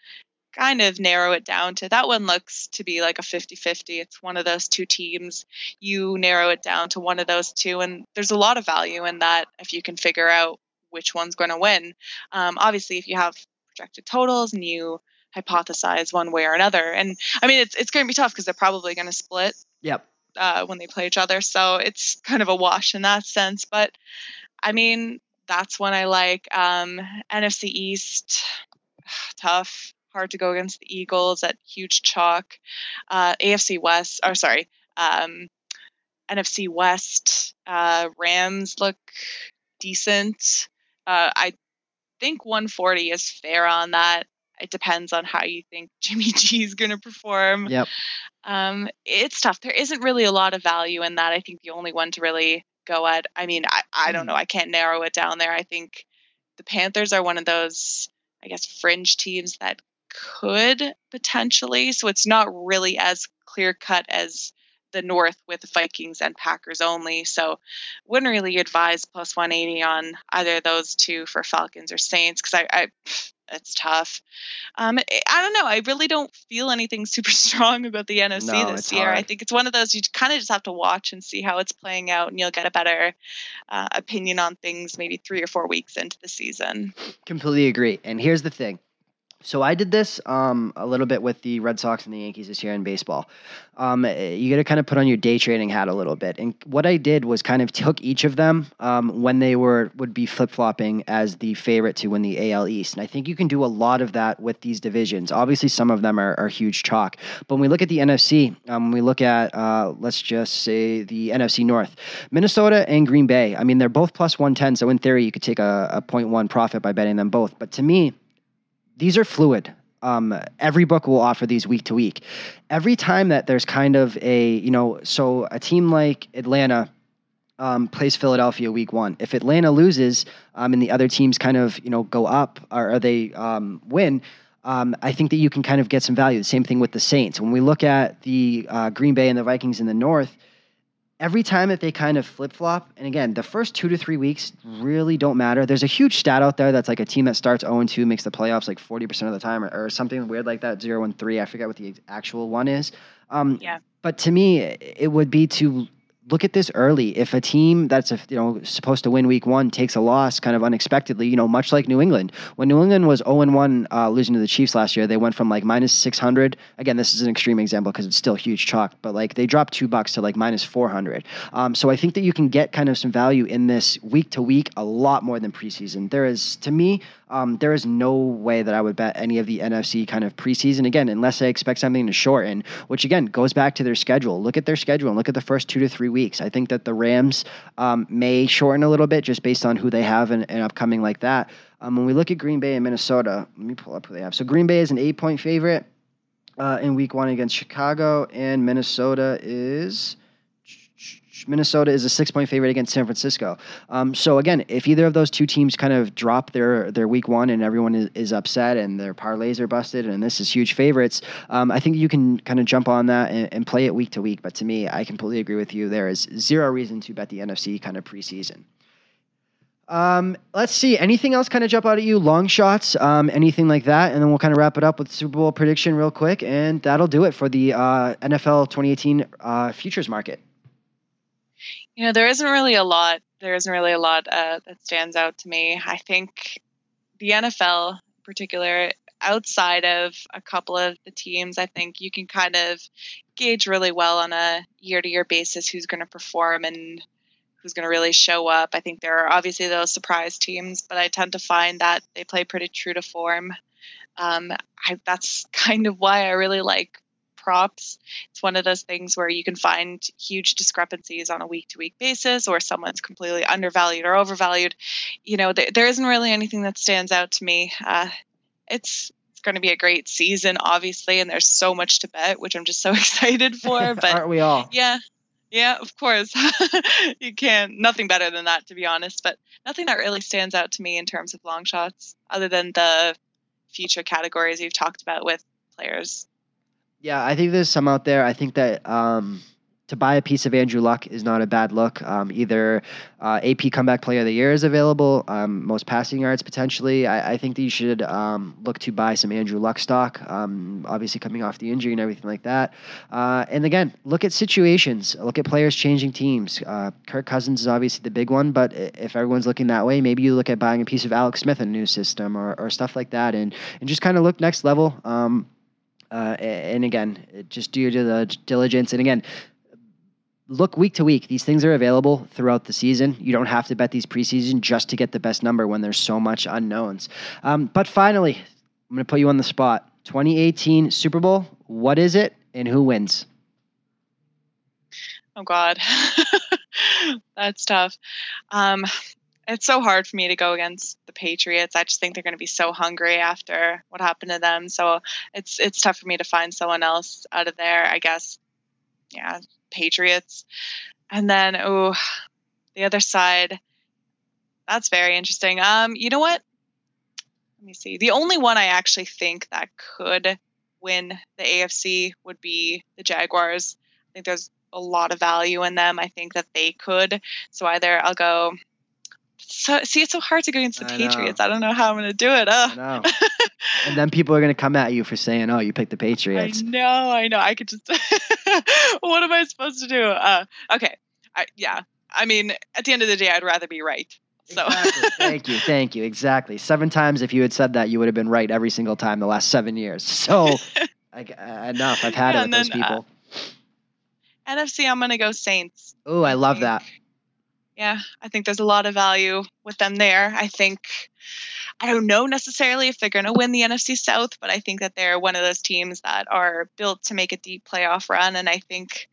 kind of narrow it down to that one looks to be like a 50-50 it's one of those two teams. You narrow it down to one of those two and there's a lot of value in that if you can figure out which one's going to win. Um, obviously if you have projected totals and you hypothesize one way or another and i mean it's, it's going to be tough because they're probably going to split yep. uh, when they play each other so it's kind of a wash in that sense but i mean that's one i like. Um, nfc east (sighs) tough hard to go against the Eagles at huge chalk. Uh, AFC West, or sorry, um, NFC West, uh, Rams look decent. Uh, I think 140 is fair on that. It depends on how you think (laughs) Jimmy G is going to perform. Yep. Um, it's tough. There isn't really a lot of value in that. I think the only one to really go at, I mean, I, I don't know. Hmm. I can't narrow it down there. I think the Panthers are one of those, I guess, fringe teams that could potentially. So it's not really as clear cut as the North with Vikings and Packers only. So wouldn't really advise plus 180 on either of those two for Falcons or Saints because I, I it's tough. Um, I don't know. I really don't feel anything (laughs) super strong about the NFC no, this year. Hard. I think it's one of those you kind of just have to watch and see how it's playing out, and you'll get a better uh, opinion on things maybe three or four weeks into the season. Completely agree. And here's the thing So I did this um, a little bit with the Red Sox and the Yankees this year in baseball. Um, you got to kind of put on your day trading hat a little bit. And what I did was kind of took each of them um, when they were would be flip flopping as the favorite to win the AL East. And I think you can do a lot of that with these divisions. Obviously, some of them are, are huge chalk. But when we look at the NFC, um, we look at uh, let's just say the NFC North, Minnesota and Green Bay. I mean, they're both plus one ten. So in theory, you could take a, a 0.1 profit by betting them both. But to me, these are fluid. Um, every book will offer these week to week. Every time that there's kind of a, you know, so a team like Atlanta um, plays Philadelphia week one. If Atlanta loses um, and the other teams kind of, you know, go up or, or they um, win, um, I think that you can kind of get some value. The same thing with the Saints. When we look at the uh, Green Bay and the Vikings in the North, every time that they kind of flip flop, and again, the first two to three weeks really don't matter. There's a huge stat out there that's like a team that starts 0 2 makes the playoffs like 40% of the time, or, or something weird like that 0 and 3. I forget what the actual one is. Um, yeah. But to me, it would be to look at this early. If a team that's a, you know supposed to win week one takes a loss kind of unexpectedly, you know, much like New England. When New England was 0 and 1 uh, losing to the Chiefs last year, they went from like minus 600. Again, this is an extreme example because it's still huge chalk, but like they dropped two bucks to like minus 400. Um, so I think that you can get kind of some value in this week to week a lot more than preseason. There is, to me, um, there is no way that I would bet any of the NFC kind of preseason again, unless I expect something to shorten, which again goes back to their schedule. Look at their schedule and look at the first two to three weeks. I think that the Rams um, may shorten a little bit just based on who they have and, upcoming like that. Um, when we look at Green Bay and Minnesota, let me pull up who they have. So Green Bay is an eight point favorite uh, in week one against Chicago, and Minnesota is Minnesota is a six point favorite against San Francisco. Um, so again, if either of those two teams kind of drop their their week one and everyone is, is upset and their parlays are busted and this is huge favorites, um, I think you can kind of jump on that and, and play it week to week. But to me, I completely agree with you. There is zero reason to bet the NFC kind of preseason. Um, let's see. Anything else kind of jump out at you? Long shots, um, anything like that, and then we'll kind of wrap it up with Super Bowl prediction real quick, and that'll do it for the uh, NFL 2018 uh, futures market. You know, there isn't really a lot. There isn't really a lot uh, that stands out to me. I think the NFL, in particular, outside of a couple of the teams, I think you can kind of gauge really well on a year-to-year basis who's going to perform and who's going to really show up. I think there are obviously those surprise teams, but I tend to find that they play pretty true to form. Um, I, that's (laughs) kind of why I really like props. It's one of those things where you can find huge discrepancies on a week to week basis, or someone's completely undervalued or overvalued. You know, there, there isn't really anything that stands out to me. Uh, it's it's going to be a great season, obviously, and there's so much to bet, which I'm just so (laughs) excited for. (laughs) But aren't we all? Yeah, yeah, of course. (laughs) you can't, nothing better than that, to be honest. But nothing that really stands out to me in terms of long shots, other than the future categories you've talked about with players yeah, I think there's some out there. I think that um, to buy a piece of Andrew Luck is not a bad look. Um, either uh, AP Comeback Player of the Year is available, um, most passing yards potentially. I, I think that you should um, look to buy some Andrew Luck stock, um, obviously coming off the injury and everything like that. Uh, and again, look at situations, look at players changing teams. Uh, Kirk Cousins is obviously the big one, but if everyone's looking that way, maybe you look at buying a piece of Alex Smith a new system or, or stuff like that and, and just kind of look next level. Uh, and again, just do your diligence. And again, look week to week. These things are available throughout the season. You don't have to bet these preseason just to get the best number when there's so much unknowns. Um, but finally, I'm going to put you on the spot. 2018 Super Bowl. What is it, and who wins? Oh God, (laughs) that's tough. Um, it's so hard for me to go against the Patriots. I just think they're going to be so hungry after what happened to them. So it's it's tough for me to find someone else out of there. I guess, yeah, Patriots, and then oh, the other side. That's very interesting. Um, you know what? Let me see. The only one I actually think that could win the AFC would be the Jaguars. I think there's a lot of value in them. I think that they could. So either I'll go so see it's so hard to go against the I Patriots. Know. I don't know how I'm going to do it. Oh. (laughs) and then people are going to come at you for saying, "Oh, you picked the Patriots." I know, I know. I could just. (laughs) what am I supposed to do? Uh, okay, I, yeah. I mean, at the end of the day, I'd rather be right, So exactly. (laughs) thank you, thank you. Exactly. Seven times. If you had said that, you would have been right every single time the last seven years. So I, enough. I've had yeah, it with then, those uh, people. Uh, NFC, I'm gonna go Saints. Oh, I love that. Yeah, I think there's a lot of value with them there. I think I don't know necessarily if they're going to win the NFC South, but I think that they're one of those teams that are built to make a deep playoff run. And I think,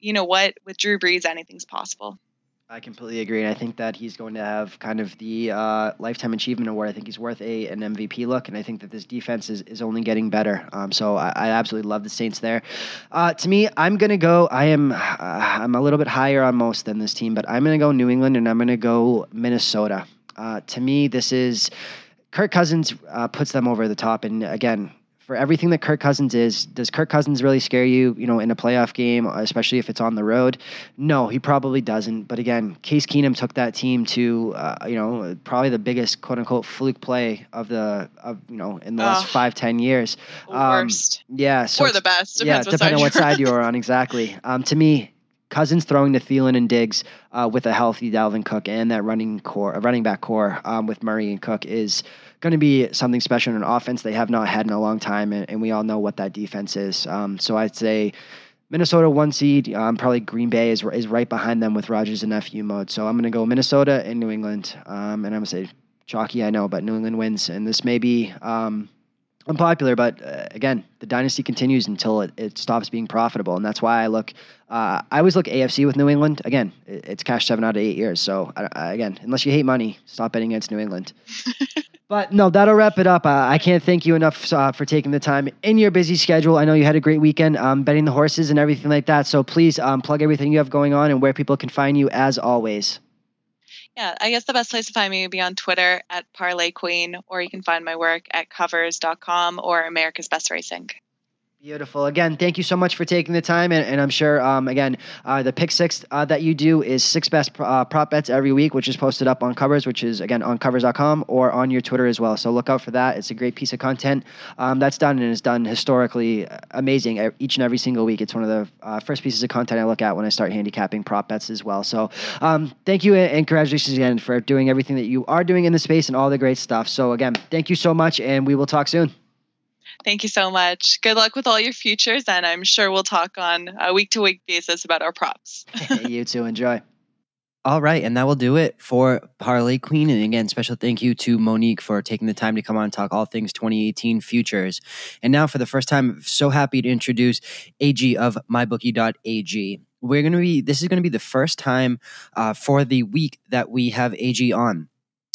you know what, with Drew Brees, anything's possible. I completely agree, and I think that he's going to have kind of the uh, lifetime achievement award. I think he's worth a an MVP look, and I think that this defense is, is only getting better. Um, so I, I, absolutely love the Saints there. Uh, to me, I'm going to go. I am uh, I'm a little bit higher on most than this team, but I'm going to go New England, and I'm going to go Minnesota. Uh, to me, this is Kirk Cousins uh, puts them over the top, and again, for everything that Kirk Cousins is, does Kirk Cousins really scare you, you know, in a playoff game, especially if it's on the road? No, he probably doesn't. But again, Case Keenum took that team to, uh, you know, probably the biggest quote unquote fluke play of the, of you know, in the last five ten years. Um, worst. Yeah. So or the best. Depends yeah, depending on what side you're on. Exactly. Um, to me, Cousins throwing to Thielen and Diggs uh, with a healthy Dalvin Cook and that running corps, a running back corps um, with Murray and Cook is going to be something special in an offense they have not had in a long time, and, and we all know what that defense is. Um, so I'd say Minnesota one seed. Um, probably Green Bay is is right behind them with Rodgers and FU mode. So I'm going to go Minnesota and New England, um, and I'm going to say chalky. I know, but New England wins, and this may be. Um, unpopular, but uh, again, the dynasty continues until it, it stops being profitable, and that's why I look. Uh, I always look AFC with New England. Again, it, it's cash seven out of eight years. So again, unless you hate money, stop betting against New England. (laughs) But no, that'll wrap it up. Uh, I can't thank you enough uh, for taking the time in your busy schedule. I know you had a great weekend um, betting the horses and everything like that. So please um, plug everything you have going on and where people can find you as always. Yeah, I guess the best place to find me would be on Twitter at Parlay Queen, or you can find my work at covers.com or America's Best Racing. Beautiful. Again, thank you so much for taking the time, and, and I'm sure, um, again, uh, the pick six uh, that you do is six best uh, prop bets every week, which is posted up on Covers, which is again on Covers.com or on your Twitter as well. So look out for that. It's a great piece of content um, that's done and is done historically amazing each and every single week. It's one of the uh, first pieces of content I look at when I start handicapping prop bets as well. So um, thank you and congratulations again for doing everything that you are doing in the space and all the great stuff. So again, thank you so much, and we will talk soon. Thank you so much. Good luck with all your futures, and I'm sure we'll talk on a week to week basis about our props. (laughs) you too. Enjoy. All right, and that will do it for Parlay Queen. And again, special thank you to Monique for taking the time to come on and talk all things 2018 futures. And now, for the first time, I'm so happy to introduce AG of MyBookie.ag. We're going to be, this is going to be the first time uh, for the week that we have AG on.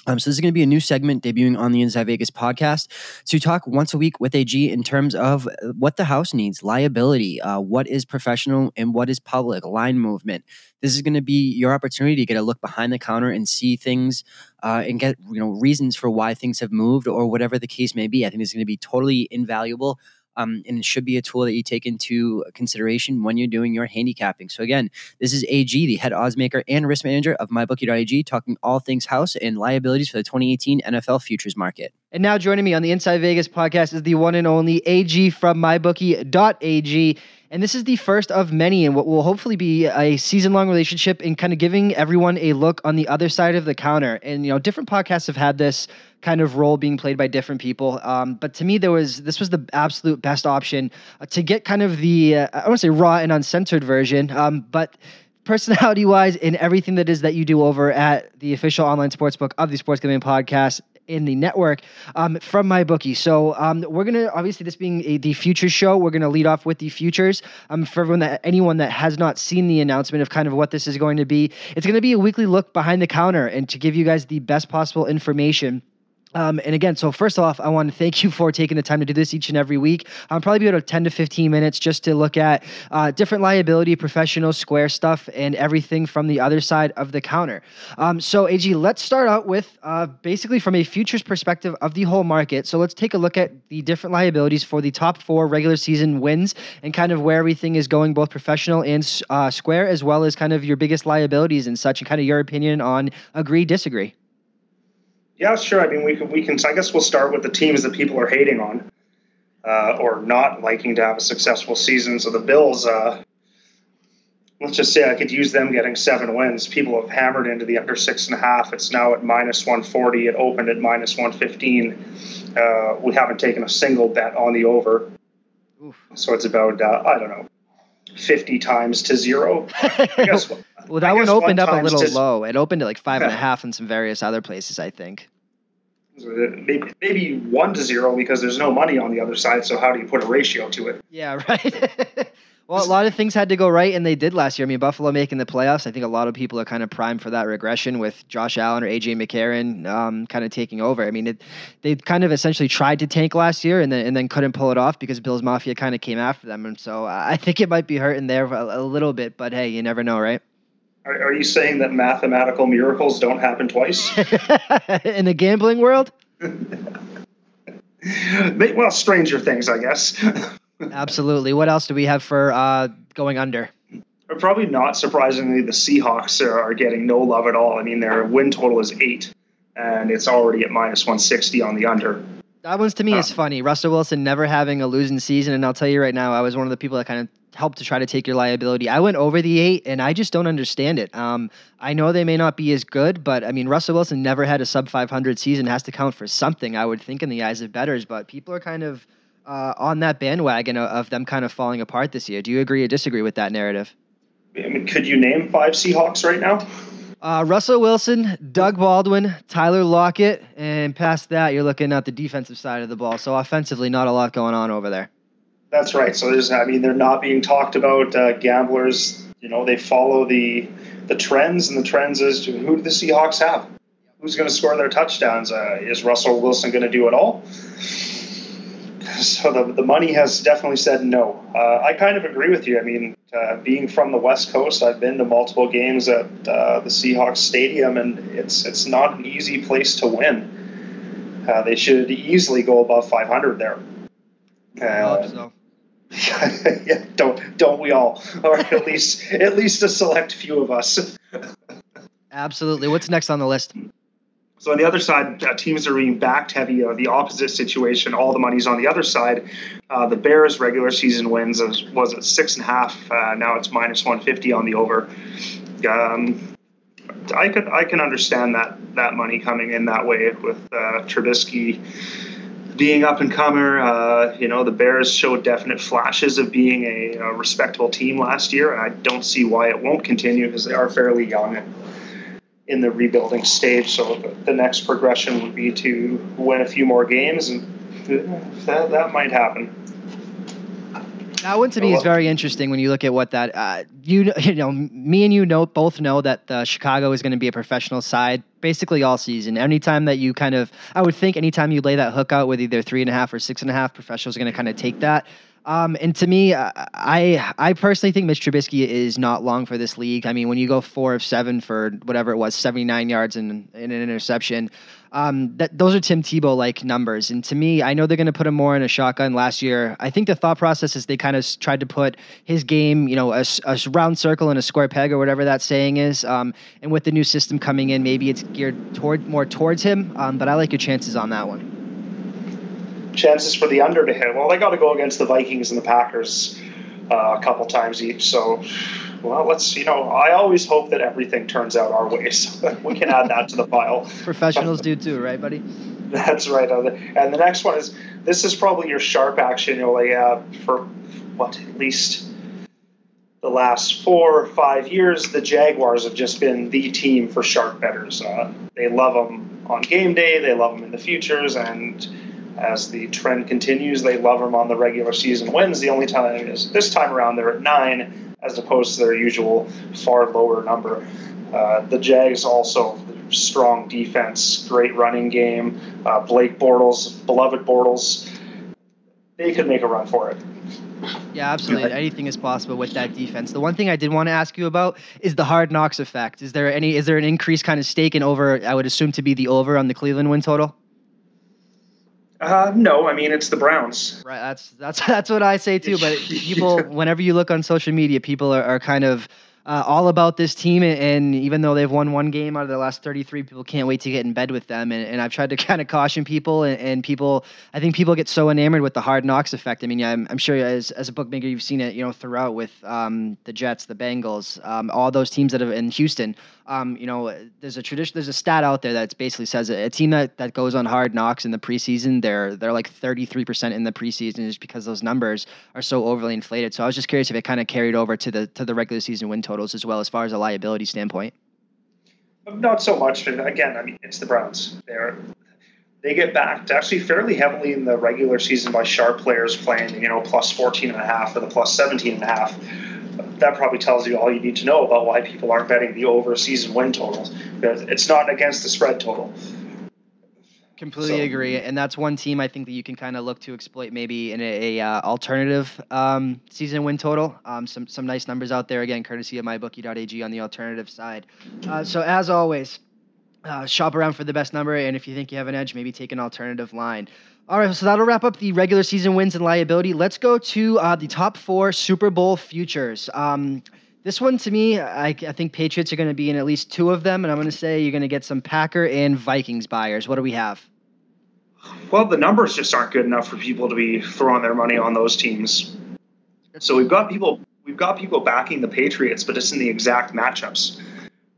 Um, so this is going to be a new segment debuting on the Inside Vegas podcast to talk once a week with AG in terms of uh, what the house needs, liability, uh, what is professional and what is public, line movement. This is going to be your opportunity to get a look behind the counter and see things uh, and get you know reasons for why things have moved or whatever the case may be. I think this is going to be totally invaluable um, and it should be a tool that you take into consideration when you're doing your handicapping. So again, this is AG, the head odds maker and risk manager of MyBookie.ag, talking all things house and liabilities for the 2018 NFL futures market. And now joining me on the Inside Vegas podcast is the one and only AG from MyBookie.ag. And this is the first of many in what will hopefully be a season long relationship in kind of giving everyone a look on the other side of the counter. And, you know, different podcasts have had this kind of role being played by different people. Um, but to me, there was this was the absolute best option uh, to get kind of the, uh, I want to say raw and uncensored version, um, but personality wise in everything that is that you do over at the official online sportsbook of the Sports Gambling Podcast in the network um, from my bookie. So um, we're gonna obviously this being a, the future show, we're gonna lead off with the futures. Um, for everyone that anyone that has not seen the announcement of kind of what this is going to be, it's gonna be a weekly look behind the counter and to give you guys the best possible information um, and again, so first off, I want to thank you for taking the time to do this each and every week. I'm probably be about 10 to 15 minutes just to look at uh, different liability, professional, square stuff, and everything from the other side of the counter. Um, so, AG, let's start out with uh, basically from a futures perspective of the whole market. So, let's take a look at the different liabilities for the top four regular season wins and kind of where everything is going, both professional and uh, square, as well as kind of your biggest liabilities and such, and kind of your opinion on agree, disagree. Yeah, sure. I mean, we can, we can. I guess we'll start with the teams that people are hating on, uh, or not liking to have a successful season. So the Bills, uh, let's just say I could use them getting seven wins. People have hammered into the under six and a half. It's now at minus 140. It opened at minus 115. Uh, we haven't taken a single bet on the over. Oof. So it's about, uh, I don't know, 50 times to zero. (laughs) guess, well, that one opened one up a little to, low. It opened at like five and a half in some various other places, I think. Uh, maybe, maybe one to zero because there's no money on the other side. So how do you put a ratio to it? Yeah, (laughs) right. Well, a lot of things had to go right, and they did last year. I mean, Buffalo making the playoffs. I think a lot of people are kind of primed for that regression with Josh Allen or AJ McCarron um, kind of taking over. I mean, it, they kind of essentially tried to tank last year and then and then couldn't pull it off because Bills Mafia kind of came after them, and so I think it might be hurting there a, a little bit. But hey, you never know, right? Are, are you saying that mathematical miracles don't happen twice (laughs) in the gambling world? (laughs) well, stranger things, I guess. (laughs) Absolutely. What else do we have for uh, going under? Probably not surprisingly, the Seahawks are getting no love at all. I mean, their win total is eight, and it's already at minus 160 on the under. That one's to me uh, is funny. Russell Wilson never having a losing season, and I'll tell you right now, I was one of the people that kind of helped to try to take your liability. I went over the eight, and I just don't understand it. Um, I know they may not be as good, but I mean, Russell Wilson never had a sub 500 season. Has to count for something, I would think, in the eyes of bettors. But people are kind of uh, on that bandwagon of, of, them kind of falling apart this year. Do you agree or disagree with that narrative? I mean, could you name five Seahawks right now? Uh, Russell Wilson, Doug Baldwin, Tyler Lockett, and past that, you're looking at the defensive side of the ball. So offensively, not a lot going on over there. That's right. So there's, I mean, they're not being talked about. Uh, gamblers, you know, they follow the the trends, and the trends is to who do the Seahawks have? Who's going to score their touchdowns? Uh, is Russell Wilson going to do it all? (laughs) so the, the money has definitely said no. Uh, I kind of agree with you. I mean, uh, being from the West Coast, I've been to multiple games at uh, the Seahawks Stadium, and it's it's not an easy place to win. Uh, they should easily go above 500 there. Uh, so. (laughs) yeah, don't don't we all, or at (laughs) least at least a select few of us. Absolutely. What's next on the list? So on the other side, uh, teams are being backed heavy. Uh, the opposite situation, all the money's on the other side. Uh, the Bears' regular season wins was, was at six and a half. Uh, now it's minus 150 on the over. Um, I could I can understand that that money coming in that way with uh, Trubisky being up and comer. Uh, you know, the Bears showed definite flashes of being a, a respectable team last year, and I don't see why it won't continue because they are fairly young in the rebuilding stage. So the next progression would be to win a few more games, and that, that might happen. That one to me is very interesting when you look at what that uh, you (laughs) you know me and you know both know that the Chicago is going to be a professional side basically all season. Anytime that you kind of I would think anytime you lay that hook out with either three and a half or six and a half, professionals are going to kind of take that. Um, and to me, I I personally think Mitch Trubisky is not long for this league. I mean, when you go four of seven for whatever it was, seventy nine yards and, and, an interception, um, that those are Tim Tebow like numbers. And to me, I know they're going to put him more in a shotgun. Last year, I think the thought process is they kind of tried to put his game, you know, a, a round circle and a square peg or whatever that saying is. Um, and with the new system coming in, maybe it's geared toward more towards him. Um, but I like your chances on that one chances for the under to hit. Well, they got to go against the Vikings and the Packers uh, a couple times each. So, well, let's you know. I always hope that everything turns out our way, (laughs) so we can add that to the pile. (laughs) Professionals do too, right, buddy? That's right. And the next one is this is probably your sharp action. You know, like uh, for what at least the last four or five years, the Jaguars have just been the team for sharp bettors. Uh, they love them on game day. They love them in the futures, and as the trend continues. They love them on the regular season wins. The only time is this time around they're at nine, as opposed to their usual far lower number. Uh, the Jags also strong defense, great running game. Uh, Blake Bortles, beloved Bortles, they could make a run for it. Yeah, absolutely. Anything is possible with that defense. The one thing I did want to ask you about is the hard knocks effect. Is there any? Is there an increased kind of stake in over? I would assume to be the over on the Cleveland win total. Uh, no, I mean it's the Browns. Right. That's that's (laughs) that's what I say too. But (laughs) people, whenever you look on social media, people are, are kind of uh, all about this team. And even though they've won one game out of the last 33, people can't wait to get in bed with them. And, and I've tried to (laughs) kind of caution people, and, and, people, I think people get so enamored with the hard knocks effect. I mean, I'm, I'm sure as, as a bookmaker, you've seen it, you know, throughout with um, the Jets, the Bengals, um, all those teams that have in Houston. Um, you know, there's a tradition, there's a stat out there that basically says a, team that, that goes on hard knocks in the preseason, they're they're like 33% in the preseason, just because those numbers are so overly inflated. So I was just curious if it kind of carried over to the to the regular season win totals as well as far as a liability standpoint. Not so much. Again, I mean, it's the Browns. They're they get backed actually fairly heavily in the regular season by sharp players playing, you know, plus 14 and a half or the plus 17 and a half. That probably tells you all you need to know about why people aren't betting the over season win totals. Because it's not against the spread total. Completely so. agree, and that's one team I think that you can kind of look to exploit maybe in a, a uh, alternative um, season win total. Um, some some nice numbers out there again, courtesy of mybookie.ag on the alternative side. Uh, so as always, uh, shop around for the best number, and if you think you have an edge, maybe take an alternative line. All right, so that'll wrap up the regular season wins and liability. Let's go to uh, the top four Super Bowl futures. Um, this one to me, I, I think Patriots are going to be in at least two of them, and I'm going to say you're going to get some Packer and Vikings buyers. What do we have? Well, the numbers just aren't good enough for people to be throwing their money on those teams. So we've got people we've got people backing the Patriots, but it's in the exact matchups.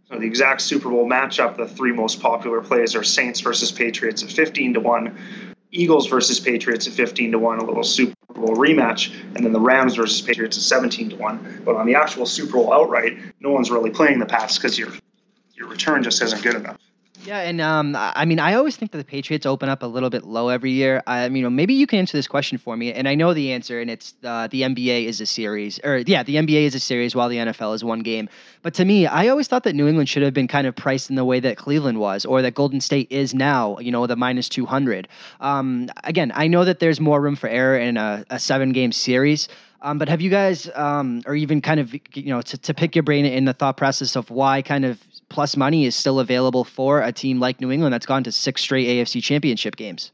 So the exact Super Bowl matchup, the three most popular plays are Saints versus Patriots at 15 to 1, Eagles versus Patriots at 15 to 1, a little Super Bowl rematch, and then the Rams versus Patriots at 17 to 1. But on the actual Super Bowl outright, no one's really playing the Pats because your your return just isn't good enough. Yeah, and um, I mean, I always think that the Patriots open up a little bit low every year. I mean, you know, maybe you can answer this question for me, and I know the answer, and it's uh, the NBA is a series, or yeah, the NBA is a series while the NFL is one game. But to me, I always thought that New England should have been kind of priced in the way that Cleveland was, or that Golden State is now. You know, the minus two hundred. Um, again, I know that there's more room for error in a, a seven game series. Um, but have you guys, um, or even kind of, you know, to, to pick your brain in the thought process of why kind of plus money is still available for a team like New England that's gone to six straight AFC championship games?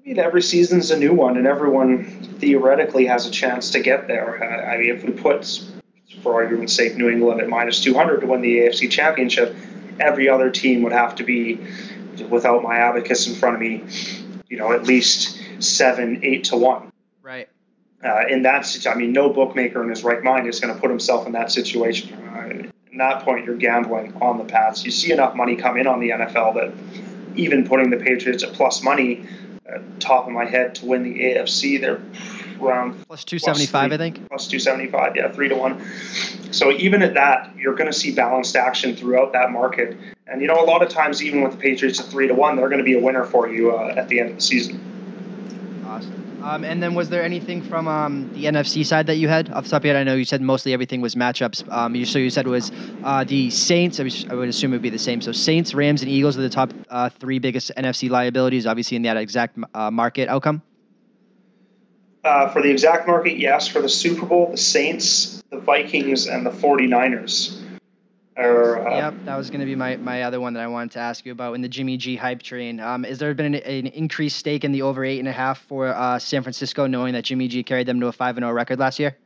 I mean, every season's a new one, and everyone theoretically has a chance to get there. Uh, I mean, if we put, for argument's sake, New England at minus 200 to win the AFC championship, every other team would have to be, without my abacus in front of me, you know, at least seven, eight to one. Right. Uh, in that, situation I mean, no bookmaker in his right mind is going to put himself in that situation. Uh, at that point, you're gambling on the Pats. You see enough money come in on the NFL that even putting the Patriots at plus money, uh, top of my head, to win the AFC, they're around plus 275, I think. Plus 275, yeah, three to one. So even at that, you're going to see balanced action throughout that market. And you know, a lot of times, even with the Patriots at three to one, they're going to be a winner for you uh, at the end of the season. Um, and then was there anything from um, the NFC side that you had off the top of your head? I know you said mostly everything was matchups. Um, you, so you said it was uh, the Saints. I, was, I, would assume it would be the same. So Saints, Rams, and Eagles are the top uh, three biggest NFC liabilities, obviously in that exact uh, market outcome. Uh, for the exact market, yes. For the Super Bowl, the Saints, the Vikings, and the 49ers. Or, uh, yep, that was going to be my, my other one that I wanted to ask you about in the Jimmy G hype train. Um, is there been an, an, increased stake in the over eight and a half for uh, San Francisco, knowing that Jimmy G carried them to a five and zero record last year?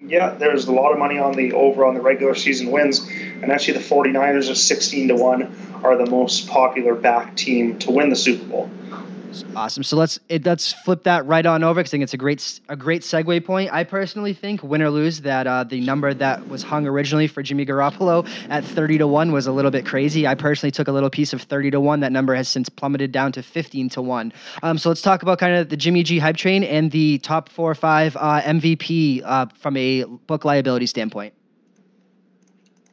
Yeah, there's a lot of money on the over on the regular season wins, and actually the 49ers at 16 to one are the most popular back team to win the Super Bowl. Awesome. So let's it, let's flip that right on over because I think it's a great a great segue point. I personally think win or lose that uh, the number that was hung originally for Jimmy Garoppolo at 30 to one was a little bit crazy. I personally took a little piece of 30 to one. That number has since plummeted down to 15 to one. Um, so let's talk about kind of the Jimmy G hype train and the top four or five uh, MVP uh, from a book liability standpoint.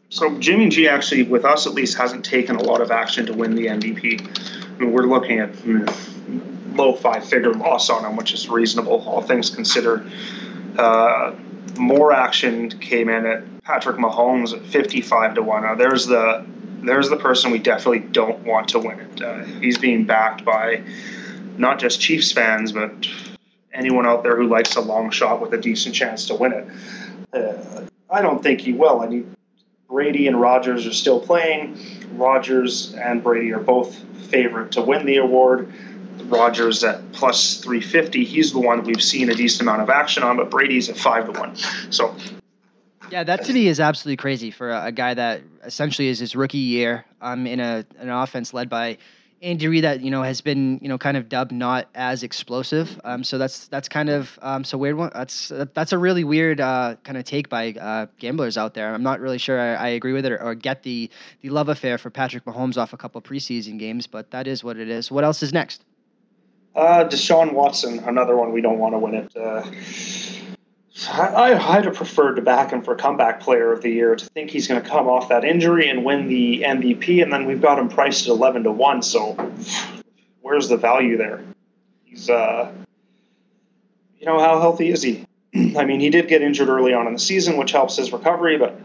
So Jimmy G actually, with us at least, hasn't taken a lot of action to win the MVP. We're looking at. Low five figure loss on him, which is reasonable, all things considered. Uh, more action came in at Patrick Mahomes at 55 to 1. Now, there's the there's the person we definitely don't want to win it. Uh, he's being backed by not just Chiefs fans, but anyone out there who likes a long shot with a decent chance to win it. Uh, I don't think he will. I mean, Brady and Rodgers are still playing. Rodgers and Brady are both favorite to win the award. Rodgers at plus 350. He's the one we've seen a decent amount of action on, but Brady's at 5 to 1. So Yeah, that to me is absolutely crazy for a, a guy that essentially is his rookie year um, in a an offense led by Reid that you know has been you know kind of dubbed not as explosive. Um, so that's that's kind of um, so weird one. That's that's a really weird uh, kind of take by uh, gamblers out there. I'm not really sure I, I agree with it or, or, get the the love affair for Patrick Mahomes off a couple preseason games, but that is what it is. What else is next? Uh, Deshaun Watson, another one we don't want to win it. Uh, I, I'd have preferred to back him for comeback player of the year to think he's going to come off that injury and win the MVP, and then we've got him priced at 11 to 1. So where's the value there? He's, uh, you know, how healthy is he? (clears throat) I mean, he did get injured early on in the season, which helps his recovery, but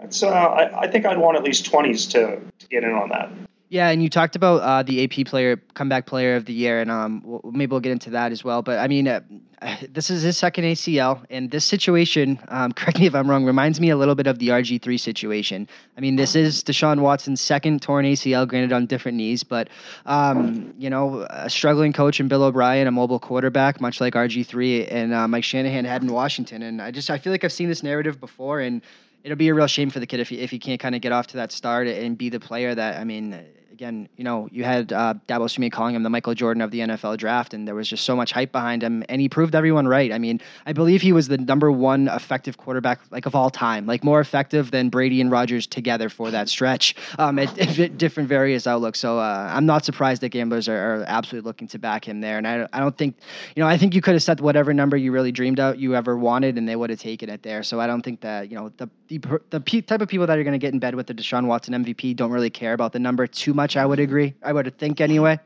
it's, uh, I, I think I'd want at least 20s to, to get in on that. Yeah, and you talked about uh, the AP player, comeback player of the year, and um, maybe we'll get into that as well. But I mean, uh, (sighs) this is his second ACL, and this situation, um, (laughs) correct me if I'm wrong, reminds me a little bit of the RG3 situation. I mean, this is Deshaun Watson's second torn ACL, granted on different knees, but um, you know, a struggling coach and Bill O'Brien, a mobile quarterback, much like RG3 and uh, Mike Shanahan had in Washington. And I just I feel like I've seen this narrative before, and it'll be a real shame for the kid if he if he can't kind of get off to that start and be the player that I mean again, you know, you had uh, Dabo Swinney calling him the Michael Jordan of the NFL draft, and there was just so much hype behind him, and he proved everyone right. I mean, I believe he was the number one effective quarterback like of all time, like more effective than Brady and Rodgers together for that stretch um, at, at different various outlooks. So uh, I'm not surprised that gamblers are, are, absolutely looking to back him there, and I, I don't think, you know, I think you could have set whatever number you really dreamed out you ever wanted, and they would have taken it there. So I don't think that you know the the, the type of people that are going to get in bed with the Deshaun Watson MVP don't really care about the number too much. I would agree. I would think anyway.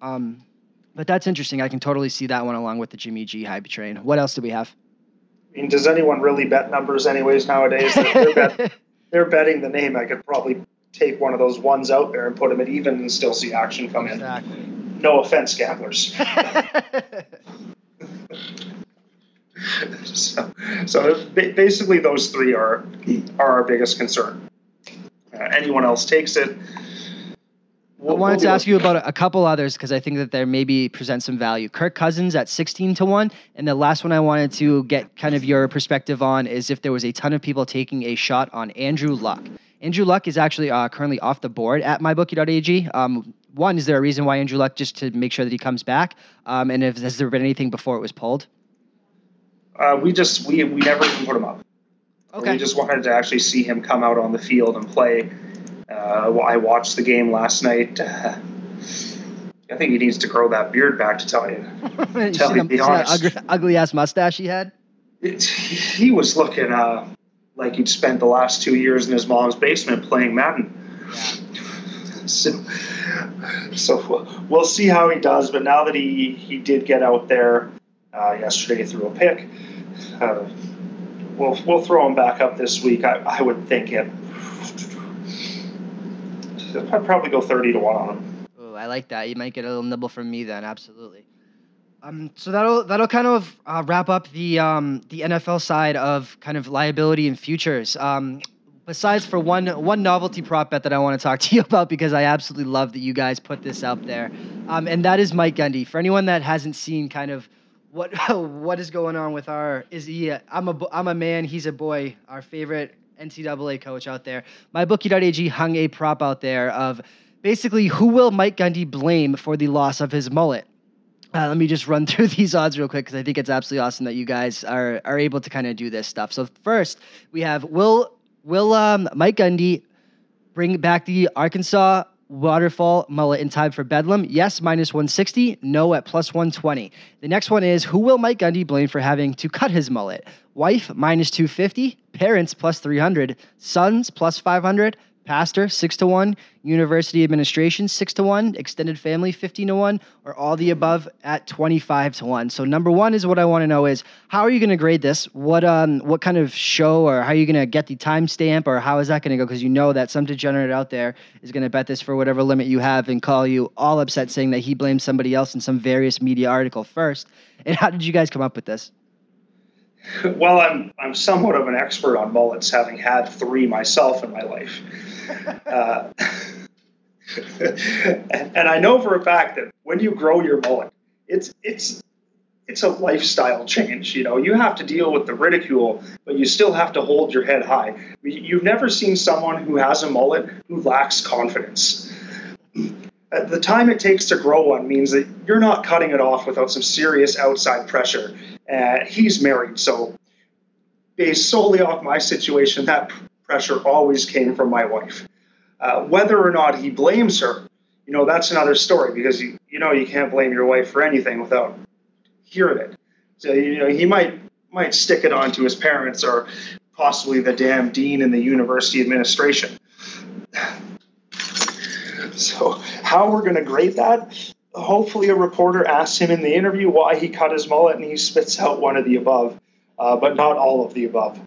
Um, but that's interesting. I can totally see that one along with the Jimmy G hype train. What else do we have? I mean, does anyone really bet numbers anyways nowadays? They're, bet, (laughs) they're betting the name. I could probably take one of those ones out there and put them at even and still see action come exactly. in. No offense, gamblers. (laughs) so, so basically, those three are are our biggest concern. Uh, anyone else takes it. We'll, I wanted we'll to ask you about a couple others because I think that there maybe present some value. Kirk Cousins at 16 to 1. And the last one I wanted to get kind of your perspective on is if there was a ton of people taking a shot on Andrew Luck. Andrew Luck is actually uh, currently off the board at mybookie.ag. Um, one, is there a reason why Andrew Luck just to make sure that he comes back? Um, and if has there been anything before it was pulled? Uh, we just we we never even put him up. Okay. We just wanted to actually see him come out on the field and play. Uh, I watched the game last night. Uh, (laughs) I think he needs to grow that beard back to tell you. (laughs) tell you the honest. Ugly, ugly, ass mustache he had. It, he was looking uh, like he'd spent the last two years in his mom's basement playing Madden. Yeah. so, so we'll see how he does. But now that he he did get out there uh, yesterday threw a pick. Uh, we'll we'll throw him back up this week. I, I would think it. I'd probably go thirty to one on him. Oh, I like that. You might get a little nibble from me then. Absolutely. Um, so that'll that'll kind of uh, wrap up the um, the NFL side of kind of liability and futures. Um, besides for one one novelty prop bet that I want to talk (laughs) to you about because I absolutely love that you guys put this out there, um, and that is Mike Gundy. For anyone that hasn't seen kind of what (laughs) what is going on with our is he a, I'm a I'm a man he's a boy. Our favorite NCAA coach out there. Mybookie.ag hung a prop out there of basically who will Mike Gundy blame for the loss of his mullet? Uh, let me just run (laughs) through these odds real quick because I think it's absolutely awesome that you guys are are able to kind of do this stuff. So first we have will will um, Mike Gundy bring back the Arkansas waterfall mullet in time for Bedlam? Yes, minus 160. No, at plus 120. The next one is Who will Mike Gundy blame for having to cut his mullet? Wife, minus 250. Parents, plus 300. Sons, plus 500. Pastor, 6 to 1, University Administration, 6 to 1, Extended Family, 15 to 1, or all the above at 25 to 1. So number 1 is what I want to know is how are you going to grade this? What um what kind of show or how are you going to get the timestamp or how is that going to go because you know that some degenerate out there is going to bet this for whatever limit you have and call you all upset saying that he blames somebody else in some various media article first. And how did you guys come up with this? Well, I'm I'm somewhat of an expert on mullets, having had three myself in my life. (laughs) Uh, and, and, I know for a fact that when you grow your mullet, it's it's it's a lifestyle change. You know, you have to deal with the ridicule, but you still have to hold your head high. You've never seen someone who has a mullet who lacks confidence. The time it takes to grow one means that you're not cutting it off without some serious outside pressure. Uh, he's married, so based solely off my situation, that pressure always came from my wife. Uh, whether or not he blames her, you know, that's another story because you, you know you can't blame your wife for anything without hearing it. So you know he might might stick it on to his parents or possibly the damn dean and the university administration. (sighs) So how we're going to grade that? Hopefully, a reporter asks him in the interview why he cut his mullet, and he spits out one of the above, uh, but not all of the above.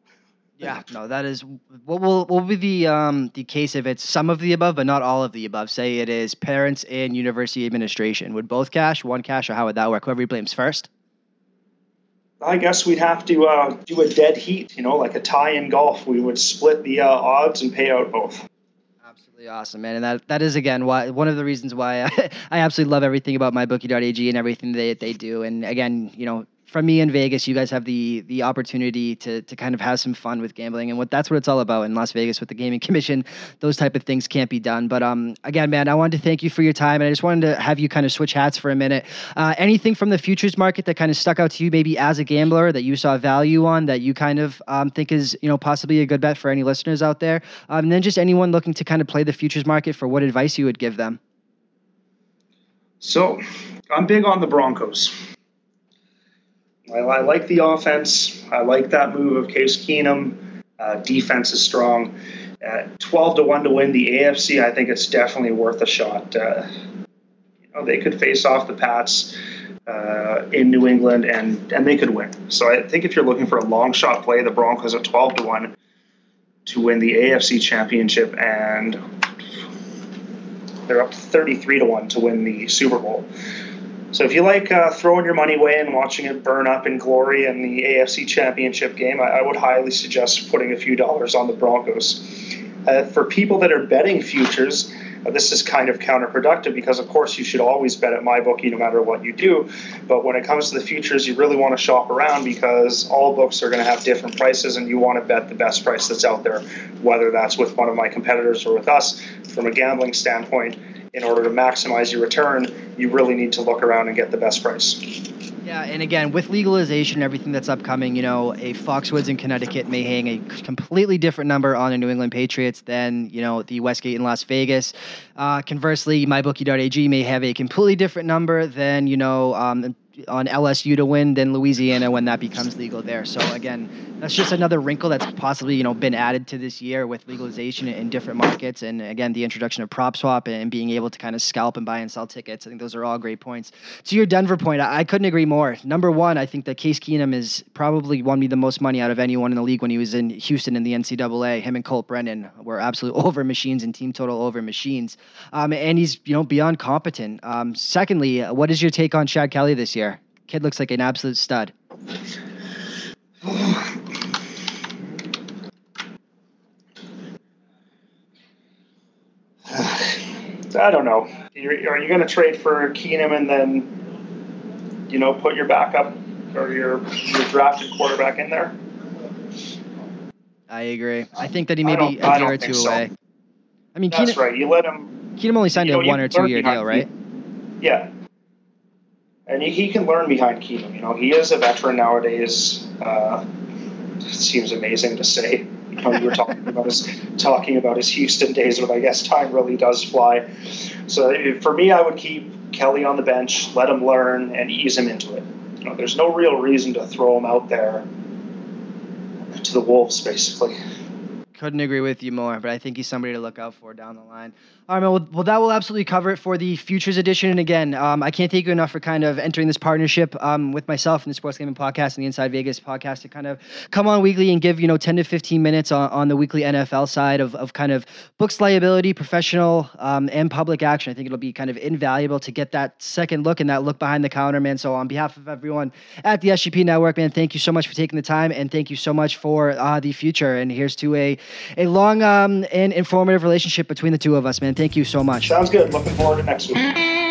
Yeah, (laughs) no, that is what will what will be the um the case if it's some of the above, but not all of the above. Say it is parents and university administration. Would both cash, one cash, or how would that work? Whoever blames first. I guess we'd have to uh, do a dead heat, you know, like a tie in golf. We would split the uh, odds and pay out both. Absolutely awesome, man, and that that is again why one of the reasons why I, (laughs) I absolutely love everything about mybookie.ag and everything they they do. And again, you know, from me in Vegas, you guys have the the opportunity to to kind of have some fun with gambling, and what that's what it's all about in Las Vegas with the gaming commission. Those type of things can't be done. But um, again, man, I wanted to thank you for your time, and I just wanted to have you kind of switch hats for a minute. Uh, anything from the futures market that kind of stuck out to you, maybe as a gambler, that you saw value on, that you kind of um, think is you know possibly a good bet for any listeners out there, um, and then just anyone looking to kind of play the futures market for what advice you would give them. So, I'm big on the Broncos. I, I like the offense. I like that move of Case Keenum. Uh, defense is strong. Uh, 12 to 1 to win the AFC, I think it's definitely worth a shot. Uh, you know, they could face off the Pats uh, in New England and, and they could win. So I think if you're looking for a long shot play, the Broncos are 12 to 1 to win the AFC championship and they're up 33 to 1 to win the Super Bowl. So if you like uh, throwing your money away and watching it burn up in glory in the AFC Championship game, I, I would highly suggest putting a few dollars on the Broncos. Uh, for people that are betting futures, uh, this is kind of counterproductive because, of course, you should always bet at MyBookie no matter what you do. But when it comes to the futures, you really want to shop around because all books are going to have different prices, and you want to bet the best price that's out there, whether that's with one of my competitors or with us. From a gambling standpoint, in order to maximize your return, you really need to look around and get the best price. Yeah, and again, with legalization everything that's upcoming, you know, a Foxwoods in Connecticut may hang a completely different number on the New England Patriots than, you know, the Westgate in Las Vegas. Uh, conversely, mybookie.ag may have a completely different number than, you know, um, on LSU to win than Louisiana when that becomes legal there. So again, that's just another wrinkle that's possibly you know been added to this year with legalization in different markets, and again the introduction of PropSwap and being able to kind of scalp and buy and sell tickets. I think those are all great points. To your Denver point, I, I couldn't agree more. Number one, I think that Case Keenum is probably won me the most money out of anyone in the league when he was in Houston in the NCAA. Him and Colt Brennan were absolute over machines and team total over machines, um, and he's you know beyond competent. Um, secondly, what is your take on Chad Kelly this year? Kid looks like an absolute stud. I don't know. You're, are you going to trade for Keenum and then, you know, put your backup or your your drafted quarterback in there? I agree. I think that he may be a year or two so. away. I mean, that's Keenum, right. You let him. Keenum only signed you know, a one or two year deal, right? Yeah, and he, he can learn behind Keenum. You know, he is a veteran nowadays. Uh, it seems amazing to say. Know, you were talking about his talking about his Houston days, but I guess time really does fly. So for me, I would keep Kelly on the bench, let him learn, and ease him into it. You know, there's no real reason to throw him out there to the wolves, basically couldn't agree with you more, but I think he's somebody to look out for down the line. All right, man. Well, well that will absolutely cover it for the Futures Edition. And again, um, I can't thank you enough for kind of entering this partnership um, with myself and the Sports Gaming Podcast and the Inside Vegas Podcast to kind of come on weekly and give, you know, 10 to 15 minutes on, on the weekly NFL side of, of kind of books liability, professional, um, and public action. I think it'll be kind of invaluable to get that second look and that look behind the counter, man. So on behalf of everyone at the SGP Network, man, thank you so much for taking the time and thank you so much for uh, the future. And here's to a a long um, and informative relationship between the two of us, man. Thank you so much. Sounds good. Looking forward to next week.